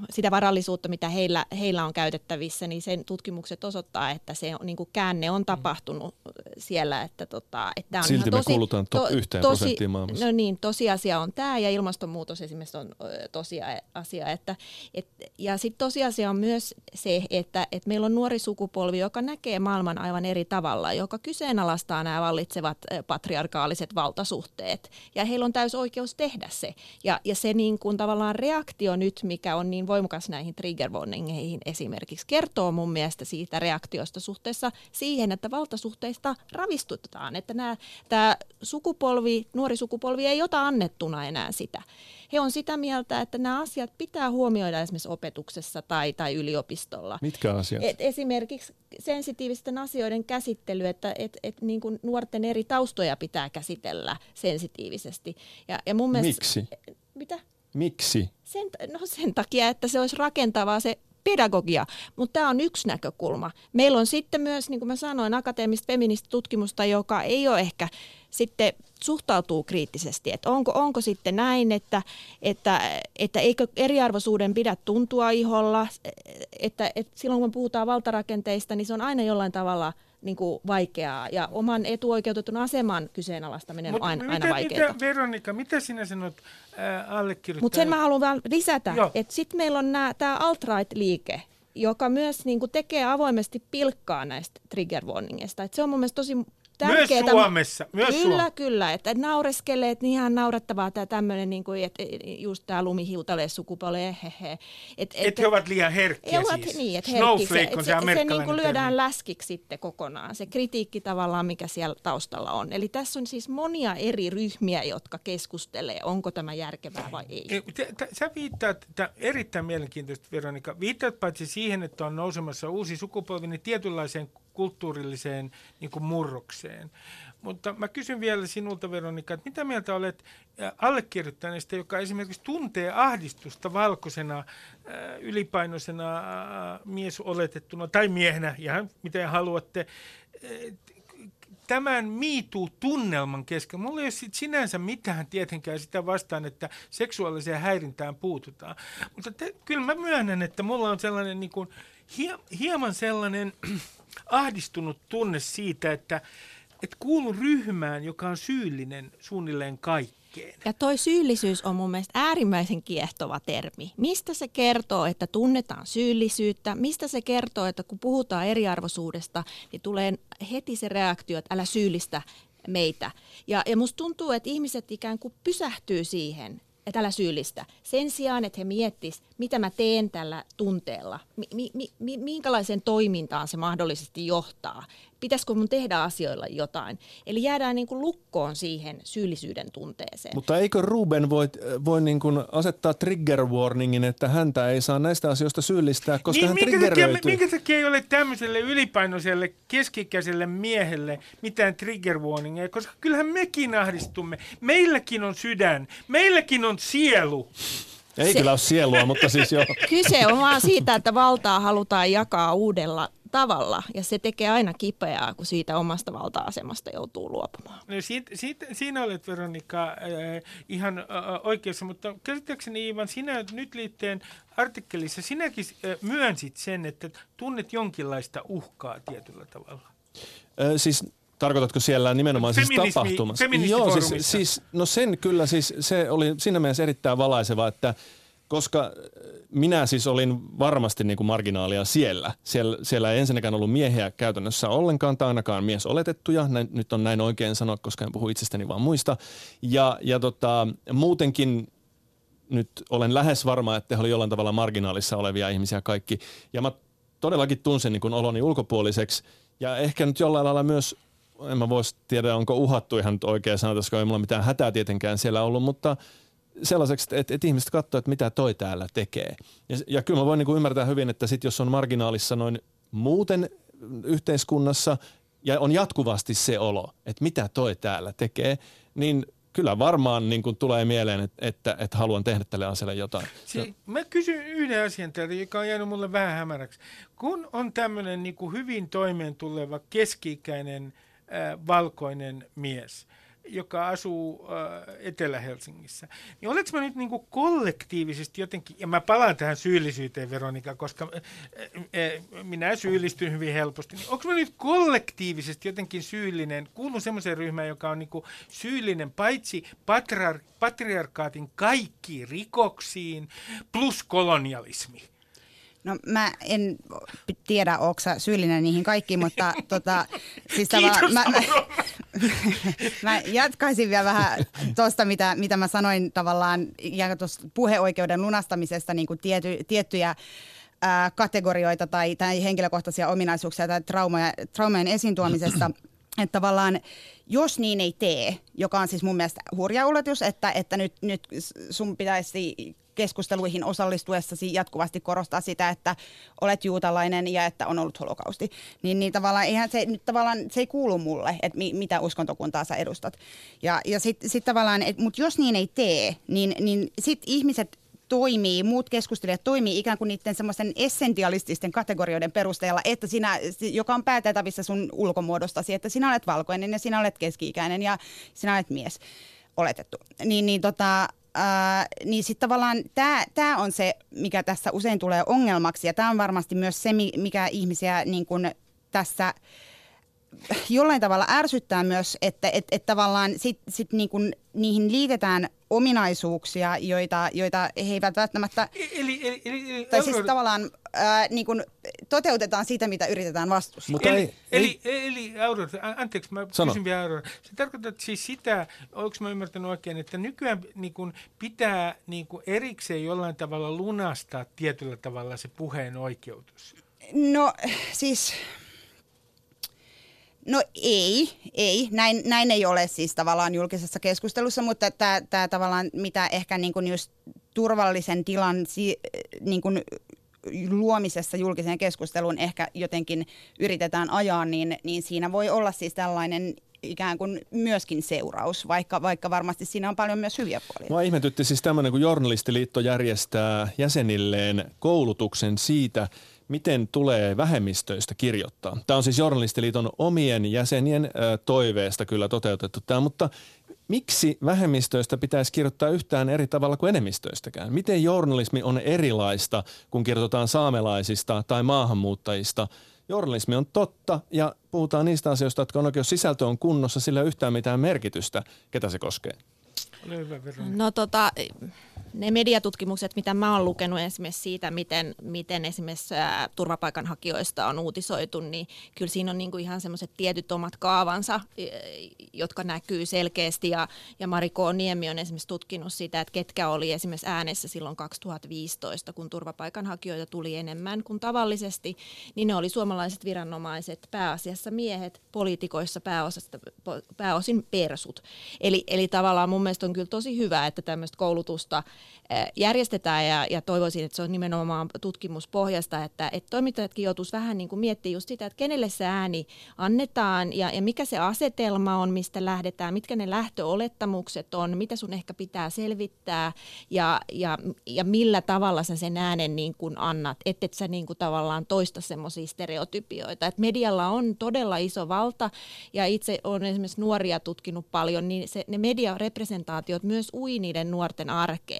sitä varallisuutta, mitä heillä, heillä on käytettävissä, niin sen tutkimukset osoittaa, että se niin kuin käänne on tapahtunut mm. siellä. Että, tota, että on Silti me tosi, tosi, to, yhteen tosi, prosenttiin maailmassa. No niin, tosiasia on tämä ja ilmastonmuutos esimerkiksi on tosiasia. Että, et, ja sitten tosiasia on myös se, että, että meillä on nuori sukupolvi, joka näkee maailman aivan eri tavalla, joka kyseenalaistaa nämä vallitsevat patriarkaaliset valtasuhteet. Ja heillä on täys oikeus tehdä se. Ja, ja se niin kuin tavallaan reaktio nyt, mikä on niin voimakas näihin trigger warningeihin esimerkiksi, kertoo mun mielestä siitä reaktiosta suhteessa siihen, että valtasuhteista ravistutetaan, että nämä, tämä sukupolvi, nuori sukupolvi ei ota annettuna enää sitä. He on sitä mieltä, että nämä asiat pitää huomioida esimerkiksi opetuksessa tai, tai yliopistolla. Mitkä asiat? Et esimerkiksi sensitiivisten asioiden käsittely, että et, et niin kuin nuorten eri taustoja pitää käsitellä sensitiivisesti. Ja, ja mun mielestä, Miksi? Mitä? Miksi? Sen, no sen takia, että se olisi rakentavaa se pedagogia, mutta tämä on yksi näkökulma. Meillä on sitten myös, niin kuin mä sanoin, akateemista feministä tutkimusta, joka ei ole ehkä sitten suhtautuu kriittisesti, että onko, onko sitten näin, että, että, että eikö eriarvoisuuden pidä tuntua iholla, että, että silloin kun puhutaan valtarakenteista, niin se on aina jollain tavalla – niin kuin vaikeaa ja oman etuoikeutetun aseman kyseenalaistaminen Mut on aina, aina vaikeaa. Mitä, Veronika, mitä sinä sanot äh, allekirjoittaa? Mutta sen mä haluan vielä lisätä, että sitten meillä on tämä alt-right-liike, joka myös niin kuin tekee avoimesti pilkkaa näistä trigger warningeista. Et se on mun mielestä tosi tärkeää. Myös Suomessa. Myös kyllä, Suomessa. kyllä. Että naureskelee, että niin ihan naurettavaa tämä tämmöinen, niin kuin, että just tämä lumihiutale sukupolve, hehe. Että et, et he ovat liian herkkiä ovat, siis. Niin, että Snowflake on se, se, se, niin kuin lyödään läskiksi sitten kokonaan. Se kritiikki tavallaan, mikä siellä taustalla on. Eli tässä on siis monia eri ryhmiä, jotka keskustelee, onko tämä järkevää vai ei. Sä viittaat, tämä erittäin mielenkiintoista Veronika, viittaat paitsi siihen, että on nousemassa uusi sukupolvi, niin tietynlaiseen kulttuurilliseen niin kuin murrokseen. Mutta mä kysyn vielä sinulta, Veronika, että mitä mieltä olet allekirjoittaneesta, joka esimerkiksi tuntee ahdistusta valkoisena, ylipainoisena miesoletettuna tai miehenä, ihan miten haluatte, tämän miituu-tunnelman kesken. Mulla ei ole sinänsä mitään tietenkään sitä vastaan, että seksuaaliseen häirintään puututaan. Mutta te, kyllä mä myönnän, että mulla on sellainen niin kuin, hie, hieman sellainen ahdistunut tunne siitä, että, että kuulun ryhmään, joka on syyllinen suunnilleen kaikkeen. Ja toi syyllisyys on mun mielestä äärimmäisen kiehtova termi. Mistä se kertoo, että tunnetaan syyllisyyttä? Mistä se kertoo, että kun puhutaan eriarvoisuudesta, niin tulee heti se reaktio, että älä syyllistä meitä. Ja, ja musta tuntuu, että ihmiset ikään kuin pysähtyy siihen, että älä syyllistä. Sen sijaan, että he miettisivät, mitä mä teen tällä tunteella, mi, mi, mi, minkälaiseen toimintaan se mahdollisesti johtaa pitäisikö mun tehdä asioilla jotain. Eli jäädään niin kuin lukkoon siihen syyllisyyden tunteeseen. Mutta eikö Ruben voi, voi niin kuin asettaa trigger warningin, että häntä ei saa näistä asioista syyllistää, koska niin, hän minkä triggeröityy? Takia, minkä takia ei ole tämmöiselle ylipainoiselle keskikäiselle miehelle mitään trigger warningia, koska kyllähän mekin ahdistumme. Meilläkin on sydän, meilläkin on sielu. Ei se, kyllä ole sielua, mutta siis jo. Kyse on vaan siitä, että valtaa halutaan jakaa uudella tavalla, ja se tekee aina kipeää, kun siitä omasta valta-asemasta joutuu luopumaan. No, siitä, siitä, siinä olet Veronika äh, ihan äh, oikeassa, mutta käsittääkseni Ivan, sinä nyt liitteen artikkelissa, sinäkin äh, myönsit sen, että tunnet jonkinlaista uhkaa tietyllä tavalla. Äh, siis Tarkoitatko siellä nimenomaan siis tapahtumassa? Joo, siis, siis, no sen kyllä, siis se oli siinä mielessä erittäin valaiseva, että koska minä siis olin varmasti niin kuin marginaalia siellä. siellä. Siellä ei ensinnäkään ollut miehiä käytännössä ollenkaan tai ainakaan mies oletettuja. Näin, nyt on näin oikein sanoa, koska en puhu itsestäni vaan muista. Ja, ja tota, muutenkin nyt olen lähes varma, että he oli jollain tavalla marginaalissa olevia ihmisiä kaikki. Ja mä todellakin tunsin niin kuin oloni ulkopuoliseksi ja ehkä nyt jollain lailla myös en mä voisi tiedä, onko uhattu ihan oikein sanoa, koska ei mulla mitään hätää tietenkään siellä ollut, mutta sellaiseksi, että, että ihmiset katsoo, että mitä toi täällä tekee. Ja, ja kyllä mä voin niin kuin ymmärtää hyvin, että sit jos on marginaalissa noin muuten yhteiskunnassa ja on jatkuvasti se olo, että mitä toi täällä tekee, niin kyllä varmaan niin kuin tulee mieleen, että, että, että haluan tehdä tälle asialle jotain. Si- mä kysyn yhden asian teille, joka on jäänyt mulle vähän hämäräksi. Kun on tämmöinen niin hyvin toimeen tuleva keski-ikäinen – valkoinen mies. joka asuu äh, Etelä-Helsingissä, niin oletko mä nyt niin kuin kollektiivisesti jotenkin, ja mä palaan tähän syyllisyyteen Veronika, koska äh, äh, minä syyllistyn hyvin helposti, niin onko mä nyt kollektiivisesti jotenkin syyllinen, kuulun semmoiseen ryhmään, joka on niin kuin syyllinen paitsi patriar- patriarkaatin kaikkiin rikoksiin plus kolonialismi? No mä en tiedä, onko syyllinen niihin kaikkiin, mutta tota, siis Kiitos, mä, mä, mä jatkaisin vielä vähän tuosta, mitä, mitä mä sanoin tavallaan ja tuosta puheoikeuden lunastamisesta niin kuin tiety, tiettyjä ää, kategorioita tai, tai henkilökohtaisia ominaisuuksia tai traumoja, traumojen esiin tuomisesta. Että tavallaan, jos niin ei tee, joka on siis mun mielestä hurja ulotus, että, että nyt, nyt sun pitäisi keskusteluihin osallistuessasi jatkuvasti korostaa sitä, että olet juutalainen ja että on ollut holokausti. Niin, niin tavallaan, eihän se, nyt tavallaan, se ei kuulu mulle, että mi, mitä uskontokuntaa sä edustat. Ja, ja sitten sit tavallaan, mutta jos niin ei tee, niin, niin sitten ihmiset toimii, muut keskustelijat toimii ikään kuin niiden semmoisen essentialististen kategorioiden perusteella, että sinä, joka on pääteltävissä sun ulkomuodostasi, että sinä olet valkoinen ja sinä olet keski-ikäinen ja sinä olet mies oletettu. Niin, niin tota, Ää, niin sitten tavallaan tämä on se, mikä tässä usein tulee ongelmaksi. Ja tämä on varmasti myös se, mikä ihmisiä niin kun tässä jollain tavalla ärsyttää myös, että et, et tavallaan sit, sit niin kun niihin liitetään ominaisuuksia, joita, joita he eivät välttämättä... E-, Eli, eli, eli, tai siis tavallaan ää, niin kun toteutetaan sitä, mitä yritetään vastustaa. Mutta eli, ei, eli, eli Aurora, anteeksi, mä Sano. kysyn vielä Aurora. Se tarkoittaa siis sitä, onko mä ymmärtänyt oikein, että nykyään niin kun pitää niin kun erikseen jollain tavalla lunastaa tietyllä tavalla se puheen oikeutus? No siis No ei, ei. Näin, näin ei ole siis tavallaan julkisessa keskustelussa, mutta tämä tavallaan mitä ehkä niin kuin just turvallisen tilan si, niin kuin luomisessa julkiseen keskusteluun ehkä jotenkin yritetään ajaa, niin, niin siinä voi olla siis tällainen ikään kuin myöskin seuraus, vaikka, vaikka varmasti siinä on paljon myös hyviä puolia. Mua ihmetytti siis tämmöinen, kun Journalistiliitto järjestää jäsenilleen koulutuksen siitä, miten tulee vähemmistöistä kirjoittaa. Tämä on siis Journalistiliiton omien jäsenien toiveesta kyllä toteutettu tämä, mutta miksi vähemmistöistä pitäisi kirjoittaa yhtään eri tavalla kuin enemmistöistäkään? Miten journalismi on erilaista, kun kirjoitetaan saamelaisista tai maahanmuuttajista? Journalismi on totta ja puhutaan niistä asioista, jotka on oikeus sisältö on kunnossa, sillä ei yhtään mitään merkitystä, ketä se koskee. No tota, ne mediatutkimukset, mitä mä oon lukenut esimerkiksi siitä, miten, miten esimerkiksi ää, turvapaikanhakijoista on uutisoitu, niin kyllä siinä on niinku ihan semmoiset tietyt omat kaavansa, jotka näkyy selkeästi. Ja, ja Mari K. Niemi on esimerkiksi tutkinut sitä, että ketkä oli esimerkiksi äänessä silloin 2015, kun turvapaikanhakijoita tuli enemmän kuin tavallisesti, niin ne oli suomalaiset viranomaiset, pääasiassa miehet, poliitikoissa pääosasta, pääosin persut. Eli, eli tavallaan mun mielestä on kyllä tosi hyvä, että tämmöistä koulutusta järjestetään ja, ja toivoisin, että se on nimenomaan tutkimuspohjasta, että, että toimittajatkin joutuisi vähän niin kuin miettimään just sitä, että kenelle se ääni annetaan ja, ja mikä se asetelma on, mistä lähdetään, mitkä ne lähtöolettamukset on, mitä sun ehkä pitää selvittää ja, ja, ja millä tavalla sä sen äänen niin kuin annat, et sä niin kuin tavallaan toista semmoisia stereotypioita. Et medialla on todella iso valta ja itse olen esimerkiksi nuoria tutkinut paljon, niin se, ne mediarepresentaatiot myös ui niiden nuorten arkeen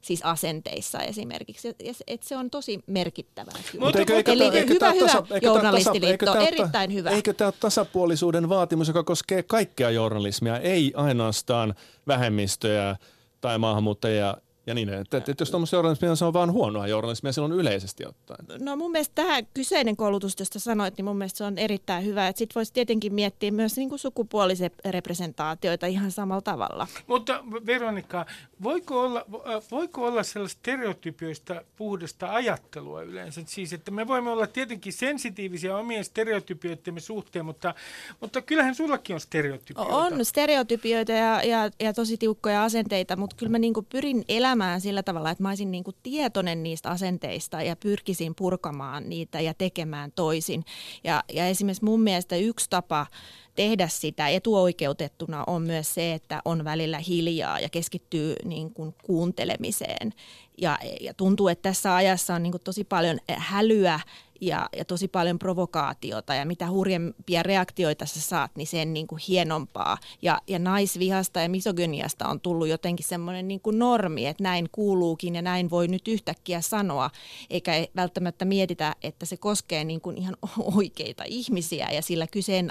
siis asenteissa esimerkiksi. Et, se on tosi merkittävää. Mutta eikö, eikö, Eli eikö, eikö hyvä, hyvä tasa, eikö journalistiliitto, eikö erittäin hyvä. Eikö tämä ole tasapuolisuuden vaatimus, joka koskee kaikkea journalismia, ei ainoastaan vähemmistöjä tai maahanmuuttajia ja niin, että, että, että jos tuommoista journalismia se on vaan huonoa journalismia silloin yleisesti ottaen. No mun mielestä tämä kyseinen koulutus, josta sanoit, niin mun mielestä se on erittäin hyvä. Sitten voisi tietenkin miettiä myös niin kuin sukupuolisia representaatioita ihan samalla tavalla. Mutta Veronika, voiko olla, voiko olla sellaista stereotypioista puhdasta ajattelua yleensä? Siis, että me voimme olla tietenkin sensitiivisiä omien stereotypioittemme suhteen, mutta, mutta kyllähän sullakin on stereotypioita. On stereotypioita ja, ja, ja tosi tiukkoja asenteita, mutta kyllä mä niin kuin pyrin elämään elämään sillä tavalla, että mä olisin niin kuin tietoinen niistä asenteista ja pyrkisin purkamaan niitä ja tekemään toisin. Ja, ja esimerkiksi mun mielestä yksi tapa tehdä sitä etuoikeutettuna on myös se, että on välillä hiljaa ja keskittyy niin kuin kuuntelemiseen. Ja, ja tuntuu, että tässä ajassa on niin kuin tosi paljon hälyä ja, ja tosi paljon provokaatiota ja mitä hurjempia reaktioita sä saat, niin sen niin kuin hienompaa. Ja, ja naisvihasta ja misogyniasta on tullut jotenkin semmoinen niin kuin normi, että näin kuuluukin ja näin voi nyt yhtäkkiä sanoa, eikä välttämättä mietitä, että se koskee niin kuin ihan oikeita ihmisiä ja sillä kyseen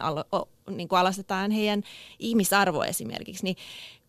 niin kuin alastetaan heidän ihmisarvo esimerkiksi, niin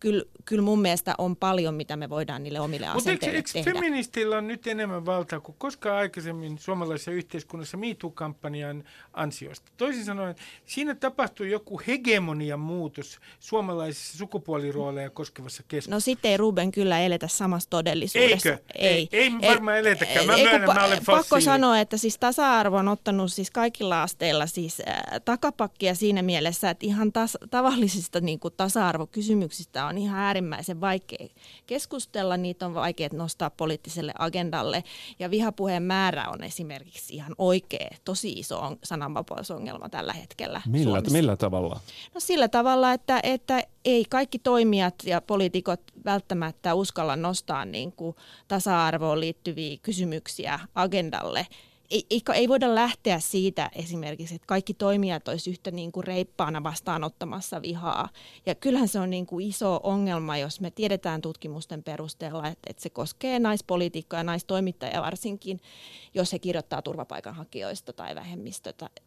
kyllä, kyllä mun mielestä on paljon, mitä me voidaan niille omille asenteille eikö, eikö tehdä. feministillä on nyt enemmän valtaa kuin koskaan aikaisemmin suomalaisessa yhteiskunnassa MeToo-kampanjan ansiosta? Toisin sanoen, siinä tapahtuu joku hegemonian muutos suomalaisissa sukupuolirooleja koskevassa keskustelussa. No sitten ei Ruben kyllä eletä samassa todellisuudessa. Eikö? Ei, ei, ei varmaan eletäkään. Mä myönnän, mä olen Pakko sanoa, että siis tasa-arvo on ottanut siis kaikilla asteilla siis äh, takapakkia siinä mielessä, että ihan tas- tavallisista niin kuin tasa-arvokysymyksistä on ihan äärimmäisen vaikea keskustella, niitä on vaikea nostaa poliittiselle agendalle. Ja vihapuheen määrä on esimerkiksi ihan oikea, tosi iso on sananvapausongelma tällä hetkellä Millä, millä tavalla? No sillä tavalla, että, että ei kaikki toimijat ja poliitikot välttämättä uskalla nostaa niin kuin tasa-arvoon liittyviä kysymyksiä agendalle ei, ei, voida lähteä siitä esimerkiksi, että kaikki toimijat olisi yhtä niin kuin reippaana vastaanottamassa vihaa. Ja kyllähän se on niin kuin iso ongelma, jos me tiedetään tutkimusten perusteella, että, että se koskee naispolitiikkoja ja naistoimittajia varsinkin, jos he kirjoittaa turvapaikanhakijoista tai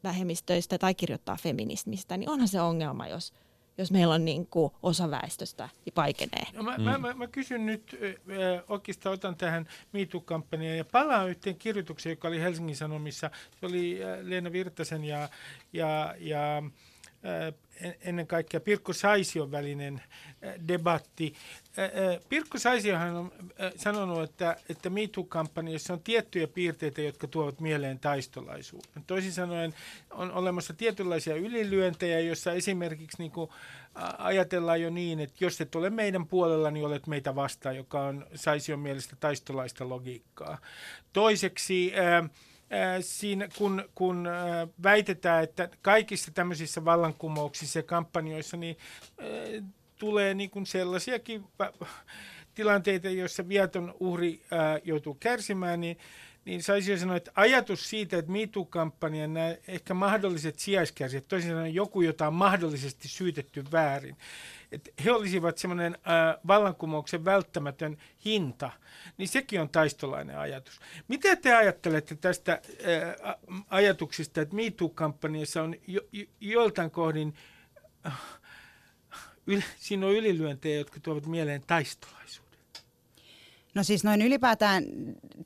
vähemmistöistä tai kirjoittaa feminismistä, niin onhan se ongelma, jos – jos meillä on niin kuin osa väestöstä vaikenee. No mä, mm. mä, mä, mä kysyn nyt, äh, oikeastaan otan tähän MeToo-kampanjaan ja palaan yhteen kirjoitukseen, joka oli Helsingin Sanomissa. Se oli äh, Leena Virtasen ja, ja, ja äh, ennen kaikkea Pirkko Saision välinen debatti. Pirkko Saisiohan on sanonut, että, että MeToo-kampanjassa on tiettyjä piirteitä, jotka tuovat mieleen taistolaisuuden. Toisin sanoen on olemassa tietynlaisia ylilyöntejä, joissa esimerkiksi niin kuin ajatellaan jo niin, että jos et ole meidän puolella, niin olet meitä vastaan, joka on Saision mielestä taistolaista logiikkaa. Toiseksi siinä, kun, kun väitetään, että kaikissa tämmöisissä vallankumouksissa ja kampanjoissa, niin tulee niin kuin sellaisiakin tilanteita, joissa viaton uhri ää, joutuu kärsimään, niin, niin saisi sanoa, että ajatus siitä, että MeToo-kampanjan nämä ehkä mahdolliset sijaiskärsijät, toisin sanoen joku, jota on mahdollisesti syytetty väärin, että he olisivat semmoinen vallankumouksen välttämätön hinta, niin sekin on taistolainen ajatus. Mitä te ajattelette tästä ää, ajatuksista, että MeToo-kampanjassa on jo, jo, joiltain kohdin... Äh, yl, siinä on ylilyöntejä, jotka tuovat mieleen taistolaisuuden. No siis noin ylipäätään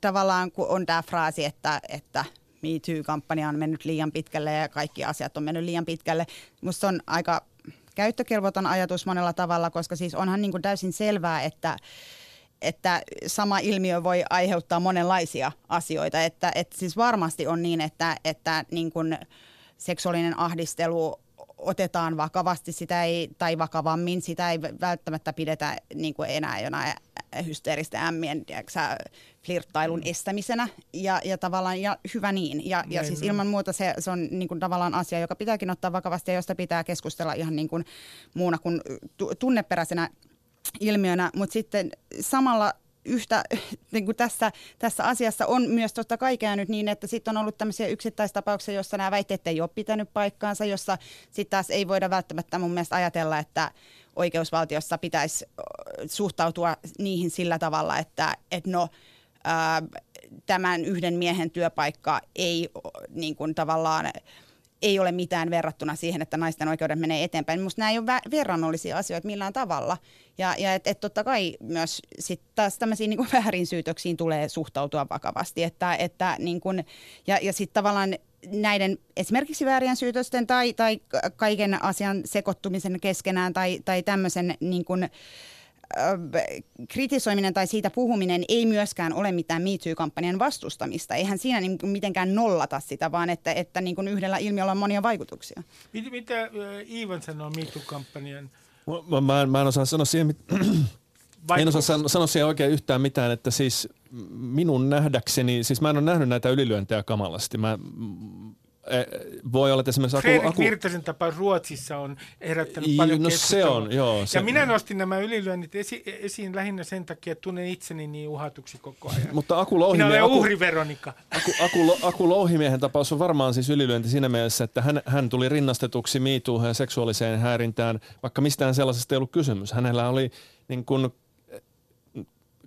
tavallaan, kun on tämä fraasi, että, että Me Too-kampanja on mennyt liian pitkälle ja kaikki asiat on mennyt liian pitkälle. Musta on aika käyttökelvoton ajatus monella tavalla, koska siis onhan niin kuin täysin selvää, että että sama ilmiö voi aiheuttaa monenlaisia asioita. Että, että siis varmasti on niin, että, että niin kuin seksuaalinen ahdistelu otetaan vakavasti sitä ei, tai vakavammin, sitä ei välttämättä pidetä niin kuin enää jonain hysteeristä ämmien tiiäksä, flirttailun mm. estämisenä ja, ja tavallaan ja hyvä niin. Ja, ja siis ilman muuta se, se on niin kuin tavallaan asia, joka pitääkin ottaa vakavasti ja josta pitää keskustella ihan niin kuin muuna kuin tunneperäisenä ilmiönä, mutta sitten samalla yhtä niin kuin tässä, tässä asiassa on myös totta kai käynyt niin, että sitten on ollut tämmöisiä yksittäistapauksia, joissa nämä väitteet ei ole pitänyt paikkaansa, jossa sitten taas ei voida välttämättä mun mielestä ajatella, että oikeusvaltiossa pitäisi suhtautua niihin sillä tavalla, että, että no, ää, tämän yhden miehen työpaikka ei niin kuin tavallaan ei ole mitään verrattuna siihen, että naisten oikeudet menee eteenpäin. Minusta nämä ei ole verrannollisia asioita millään tavalla. Ja, ja että et totta kai myös sit taas tämmöisiin niin väärinsyytöksiin tulee suhtautua vakavasti. Että, että niin kuin, ja ja sitten tavallaan näiden esimerkiksi väärien syytösten tai, tai kaiken asian sekoittumisen keskenään tai, tai tämmöisen niin kuin, kritisoiminen tai siitä puhuminen ei myöskään ole mitään MeToo-kampanjan vastustamista. Eihän siinä niin mitenkään nollata sitä, vaan että, että niin kuin yhdellä ilmiöllä on monia vaikutuksia. Mitä, mitä Iivan sanoo MeToo-kampanjan? Mä, mä, mä en osaa sanoa siihen, mit... en osaa sanoa siihen oikein yhtään mitään, että siis minun nähdäkseni, siis mä en ole nähnyt näitä ylilyöntejä kamalasti. Mä voi olla, että esimerkiksi Aku... Fredrik Aku Virtasen tapa Ruotsissa on herättänyt paljon no se keskustelua. on, joo, Ja se- minä nostin nämä ylilyönnit esi- esiin lähinnä sen takia, että tunnen itseni niin uhatuksi koko ajan. mutta Aku Minä Louhimie, olen Aku, uhri Veronika. Aku, Aku, Lo- Aku Louhimiehen tapaus on varmaan siis ylilyönti siinä mielessä, että hän, hän tuli rinnastetuksi miituuhun ja seksuaaliseen häirintään, vaikka mistään sellaisesta ei ollut kysymys. Hänellä oli niin kuin, eh,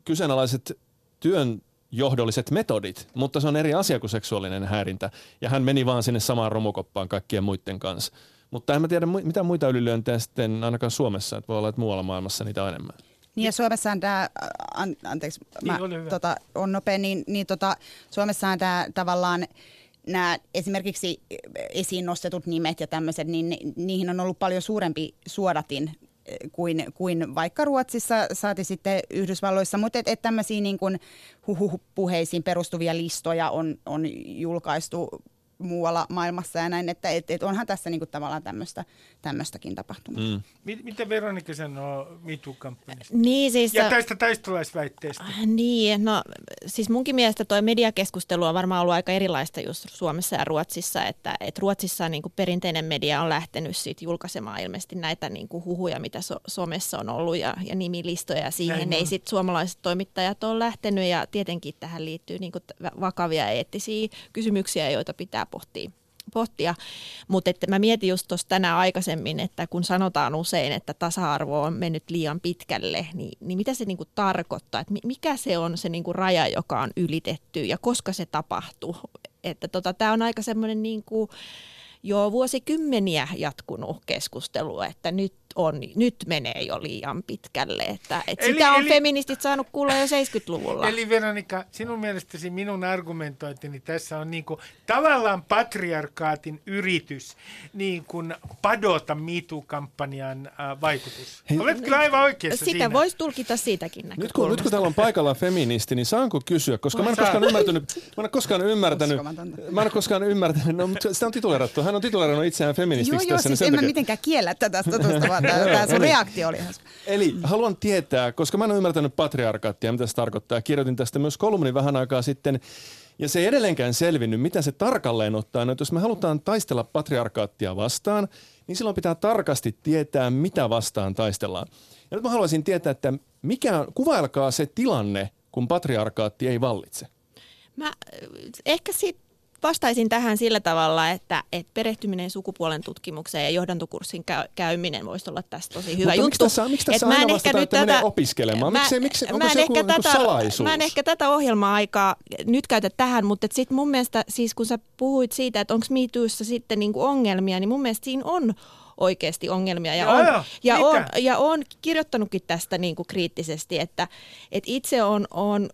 kyseenalaiset työn johdolliset metodit, mutta se on eri asia kuin seksuaalinen häirintä. Ja hän meni vaan sinne samaan romukoppaan kaikkien muiden kanssa. Mutta en mä tiedä, mitä muita ylilyöntejä sitten ainakaan Suomessa, että voi olla, että muualla maailmassa niitä on enemmän. Niin ja Suomessahan tämä, an, anteeksi, mä, Niin, ole hyvä. tota, on nopea, niin, niin tota, Suomessahan tämä tavallaan nämä esimerkiksi esiin nostetut nimet ja tämmöiset, niin ni- niihin on ollut paljon suurempi suodatin kuin, kuin vaikka Ruotsissa saati sitten Yhdysvalloissa, mutta et, et tämmöisiä niin kuin huhupuheisiin perustuvia listoja on, on julkaistu muualla maailmassa ja näin, että et, et onhan tässä niin kuin tavallaan tämmöistä, tämmöistäkin tapahtunut. Mm. Mit- Mitä Veronika sanoo MeToo-kampanjasta? Niin siis... Ja tästä taistolaisväitteestä. Niin, no siis munkin mielestä tuo mediakeskustelu on varmaan ollut aika erilaista just Suomessa ja Ruotsissa, että, että Ruotsissa niin kuin perinteinen media on lähtenyt sit julkaisemaan ilmeisesti näitä niin kuin huhuja, mitä so, somessa on ollut ja, ja nimilistoja ja siihen Näin ei on. sit suomalaiset toimittajat ole lähtenyt ja tietenkin tähän liittyy niin kuin t- vakavia eettisiä kysymyksiä, joita pitää pohtia pohtia. Mutta että mä mietin just tuossa tänään aikaisemmin, että kun sanotaan usein, että tasa-arvo on mennyt liian pitkälle, niin, niin mitä se niinku tarkoittaa? Mi- mikä se on se niinku raja, joka on ylitetty ja koska se tapahtuu? Että tota, tämä on aika semmoinen niinku, jo vuosikymmeniä jatkunut keskustelu, että nyt, on, nyt menee jo liian pitkälle. Että, että Eli- sitä on eli- feministit saanut kuulla jo 70-luvulla. Eli Veronika, sinun mielestäsi minun argumentointini tässä on niin kuin, tavallaan patriarkaatin yritys niin kuin padota MeToo-kampanjan äh, vaikutus. Hei, Olet kyllä aivan oikeassa Sitä siinä. voisi tulkita siitäkin Nyt kun, näkökulmasta. nyt kun täällä on paikalla feministi, niin saanko kysyä, koska mä en koskaan ymmärtänyt, mä en ole koskaan ymmärtänyt, mä en ole koskaan ymmärtänyt, no, mutta sitä on titulerattu, hän on titulerannut itseään Joo, feministiksi joo, tässä. niin siis en mä mitenkään kiellä tätä statusta, tämä, sun reaktio oli hauska. Eli haluan tietää, koska mä en ole ymmärtänyt patriarkaattia, mitä se tarkoittaa. Kirjoitin tästä myös kolumni vähän aikaa sitten. Ja se ei edelleenkään selvinnyt, mitä se tarkalleen ottaa. No, että jos me halutaan taistella patriarkaattia vastaan, niin silloin pitää tarkasti tietää, mitä vastaan taistellaan. Ja nyt mä haluaisin tietää, että mikä, kuvailkaa se tilanne, kun patriarkaatti ei vallitse. Mä äh, ehkä sit vastaisin tähän sillä tavalla, että, että perehtyminen sukupuolen tutkimukseen ja johdantokurssin käy, käyminen voisi olla tässä tosi hyvä Mutta juttu. miksi tässä- miksi tässä mä aina ehkä vastataan, nyt että menee opiskelemaan? Miksei- miksi- onko mä en se joku ehkä niinku tätä, salaisuus? Mä en ehkä tätä ohjelma-aikaa nyt käytä tähän, mutta sitten mun mielestä, siis kun sä puhuit siitä, että onko MeToossa sitten niinku ongelmia, niin mun mielestä siinä on oikeasti ongelmia. Ja, on, joo. ja, on, ja on kirjoittanutkin tästä niin kuin kriittisesti, että, että itse on, on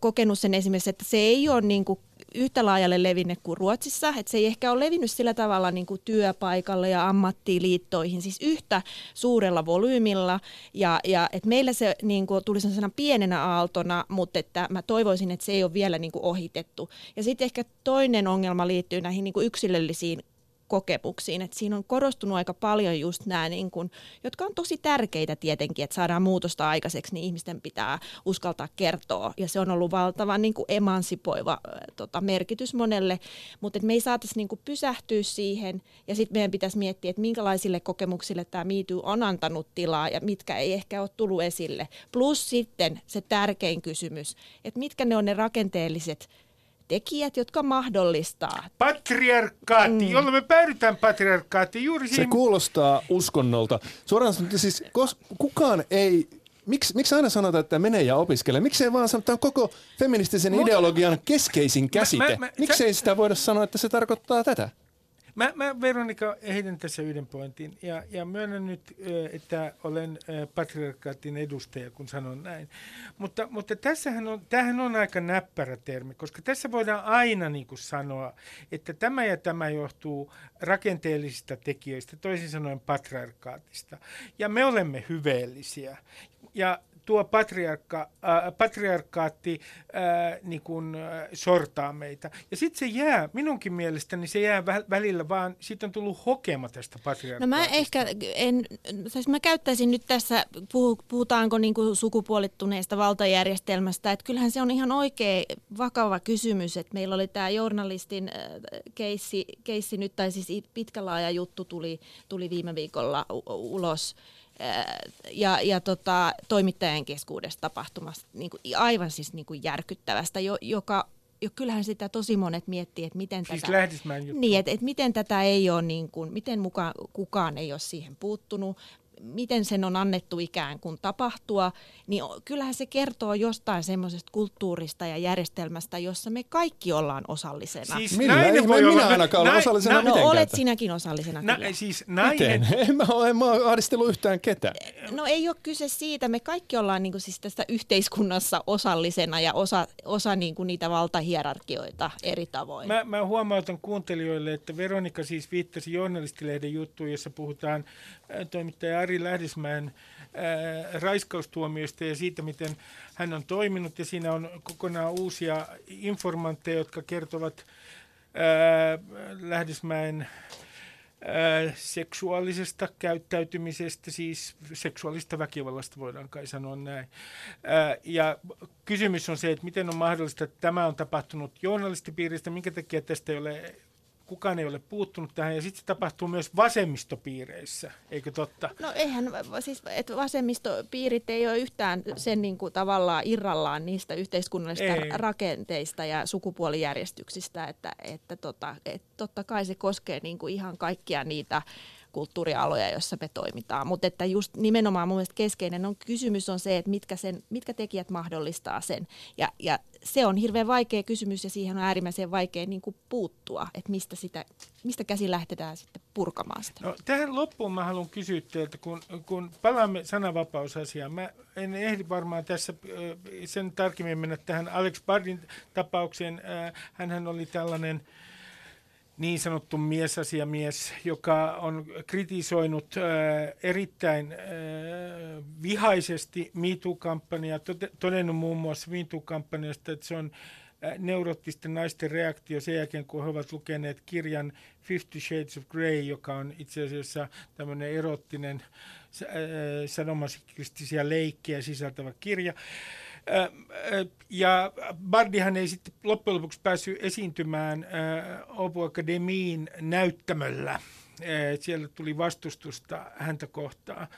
kokenut sen esimerkiksi, että se ei ole niin kuin yhtä laajalle levinnyt kuin Ruotsissa, että se ei ehkä ole levinnyt sillä tavalla niin kuin työpaikalle ja ammattiliittoihin, siis yhtä suurella volyymilla, ja, ja että meillä se niin kuin, tuli sellaisena pienenä aaltona, mutta että mä toivoisin, että se ei ole vielä niin kuin ohitettu. Ja sitten ehkä toinen ongelma liittyy näihin niin kuin yksilöllisiin kokemuksiin. Et siinä on korostunut aika paljon just nämä, niin kun, jotka on tosi tärkeitä tietenkin, että saadaan muutosta aikaiseksi, niin ihmisten pitää uskaltaa kertoa. Ja se on ollut valtavan niin emansipoiva tota, merkitys monelle, mutta me ei saataisi niin pysähtyä siihen. Ja sitten meidän pitäisi miettiä, että minkälaisille kokemuksille tämä MeToo on antanut tilaa ja mitkä ei ehkä ole tullut esille. Plus sitten se tärkein kysymys, että mitkä ne on ne rakenteelliset tekijät, jotka mahdollistaa Patriarkaatti, mm. jolloin me päädytään patriarkaattiin juuri Se siihen. kuulostaa uskonnolta. Suoraan sanottuna siis kos, kukaan ei... Miksi, miksi aina sanotaan, että mene ja opiskele? Miksei vaan sanoa, että tämä on koko feministisen Mut- ideologian keskeisin käsite? mä- mä- Miksei sitä voida sanoa, että se tarkoittaa tätä? Mä, mä Veronika heitän tässä yhden pointin ja, ja myönnän nyt, että olen patriarkaatin edustaja, kun sanon näin. Mutta, mutta tässähän on, tämähän on aika näppärä termi, koska tässä voidaan aina niin kuin sanoa, että tämä ja tämä johtuu rakenteellisista tekijöistä, toisin sanoen patriarkaatista. Ja me olemme hyveellisiä. Ja tuo patriarkka, äh, patriarkaatti äh, niin kuin, äh, sortaa meitä. Ja sitten se jää, minunkin mielestäni se jää vä- välillä vaan, siitä on tullut hokema tästä patriarkaatista. No mä ehkä, en, siis mä käyttäisin nyt tässä, puhutaanko niin kuin sukupuolittuneesta valtajärjestelmästä, että kyllähän se on ihan oikea vakava kysymys, että meillä oli tämä journalistin äh, keissi, keissi nyt, tai siis pitkä laaja juttu tuli, tuli viime viikolla ulos, ja, ja tota, toimittajien keskuudessa tapahtumasta niin kuin, aivan siis niin kuin järkyttävästä, jo, joka jo kyllähän sitä tosi monet miettii, että miten siis tätä... Niin, että, että miten tätä ei ole, niin kuin, miten mukaan kukaan ei ole siihen puuttunut, miten sen on annettu ikään kuin tapahtua, niin kyllähän se kertoo jostain semmoisesta kulttuurista ja järjestelmästä, jossa me kaikki ollaan osallisena. Siis Millä? Ei voi minä ainakaan olla osallisena na, mitenkään. No olet sinäkin osallisena na, kyllä. Siis nainen... Miten? En mä, ole, en mä ole ahdistellut yhtään ketään. No ei ole kyse siitä. Me kaikki ollaan niin kuin siis tästä yhteiskunnassa osallisena ja osa, osa niin kuin niitä valtahierarkioita eri tavoin. Mä, mä huomautan kuuntelijoille, että Veronika siis viittasi journalistilehden juttuun, jossa puhutaan toimittaja Ari Lähdismäen ää, raiskaustuomioista ja siitä, miten hän on toiminut. Ja siinä on kokonaan uusia informantteja, jotka kertovat ää, Lähdismäen ää, seksuaalisesta käyttäytymisestä, siis seksuaalista väkivallasta voidaan kai sanoa näin. Ää, ja kysymys on se, että miten on mahdollista, että tämä on tapahtunut journalistipiiristä, minkä takia tästä ei ole kukaan ei ole puuttunut tähän ja sitten se tapahtuu myös vasemmistopiireissä, eikö totta? No eihän, siis että vasemmistopiirit ei ole yhtään sen niin kuin tavallaan irrallaan niistä yhteiskunnallisista ei. rakenteista ja sukupuolijärjestyksistä, että, että, tota, että totta kai se koskee niin kuin ihan kaikkia niitä kulttuurialoja, joissa me toimitaan. Mutta että just nimenomaan mun mielestä keskeinen on kysymys on se, että mitkä, sen, mitkä tekijät mahdollistaa sen. Ja, ja se on hirveän vaikea kysymys ja siihen on äärimmäisen vaikea niin kuin puuttua, että mistä, sitä, mistä käsin lähtetään sitten purkamaan sitä. No, tähän loppuun mä haluan kysyä teiltä, kun, kun palaamme sananvapausasiaan. Mä en ehdi varmaan tässä sen tarkemmin mennä tähän Alex Bardin tapaukseen. Hänhän oli tällainen niin sanottu miesasiamies, joka on kritisoinut äh, erittäin äh, vihaisesti MeToo-kampanjaa, todennut muun muassa MeToo-kampanjasta, että se on äh, neuroottisten naisten reaktio sen jälkeen, kun he ovat lukeneet kirjan Fifty Shades of Grey, joka on itse asiassa tämmöinen erottinen äh, sanomasikristisiä leikkejä sisältävä kirja. Äh, ja Bardihan ei sitten loppujen lopuksi päässyt esiintymään Opu Akademiin näyttämöllä. Siellä tuli vastustusta häntä kohtaan.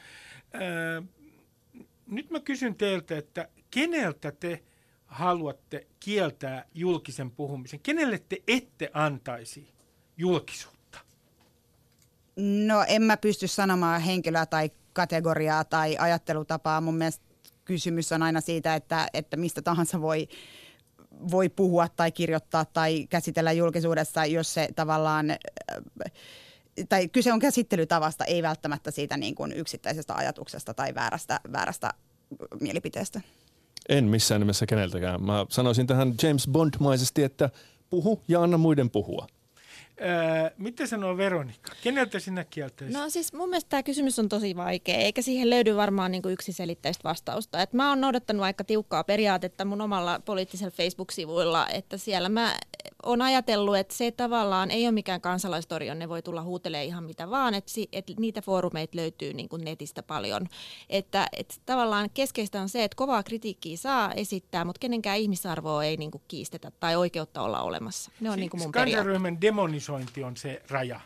Nyt mä kysyn teiltä, että keneltä te haluatte kieltää julkisen puhumisen? Kenelle te ette antaisi julkisuutta? No en mä pysty sanomaan henkilöä tai kategoriaa tai ajattelutapaa. Mun mielestä kysymys on aina siitä, että, että mistä tahansa voi, voi puhua tai kirjoittaa tai käsitellä julkisuudessa, jos se tavallaan äh, tai kyse on käsittelytavasta, ei välttämättä siitä niin kuin yksittäisestä ajatuksesta tai väärästä, väärästä mielipiteestä. En missään nimessä keneltäkään. Mä sanoisin tähän James Bond-maisesti, että puhu ja anna muiden puhua. Öö, mitä sanoo Veronika? Keneltä sinä kieltäisit? No siis mun mielestä tämä kysymys on tosi vaikea, eikä siihen löydy varmaan niin yksiselitteistä vastausta. Et mä oon noudattanut aika tiukkaa periaatetta mun omalla poliittisella Facebook-sivuilla, että siellä mä on ajatellut, että se tavallaan ei ole mikään kansalaistorion, ne voi tulla huutelee ihan mitä vaan, että, että niitä foorumeita löytyy niin kuin netistä paljon. Että, että tavallaan keskeistä on se, että kovaa kritiikkiä saa esittää, mutta kenenkään ihmisarvoa ei niin kuin kiistetä tai oikeutta olla olemassa. Ne on siis niin kuin mun demonisointi on se raja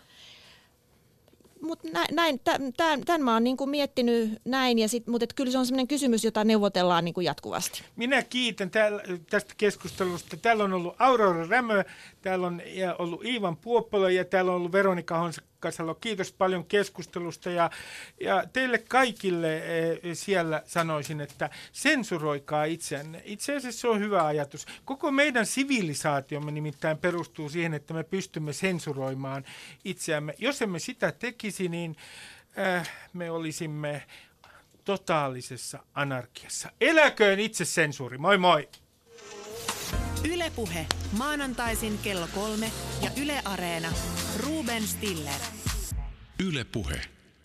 mutta näin, tämän, tämän mä oon niin kuin miettinyt näin, ja sit, mutta kyllä se on sellainen kysymys, jota neuvotellaan niin jatkuvasti. Minä kiitän täällä, tästä keskustelusta. Täällä on ollut Aurora Rämö, täällä on ollut Iivan Puoppola ja täällä on ollut Veronika Honsa Kasalo. Kiitos paljon keskustelusta ja, ja teille kaikille e, siellä sanoisin, että sensuroikaa itseänne. Itse asiassa se on hyvä ajatus. Koko meidän sivilisaatiomme nimittäin perustuu siihen, että me pystymme sensuroimaan itseämme. Jos emme sitä tekisi, niin äh, me olisimme totaalisessa anarkiassa. Eläköön itse sensuuri. Moi moi! Ylepuhe maanantaisin kello kolme ja Yle Areena. Ruben Stiller. Ylepuhe.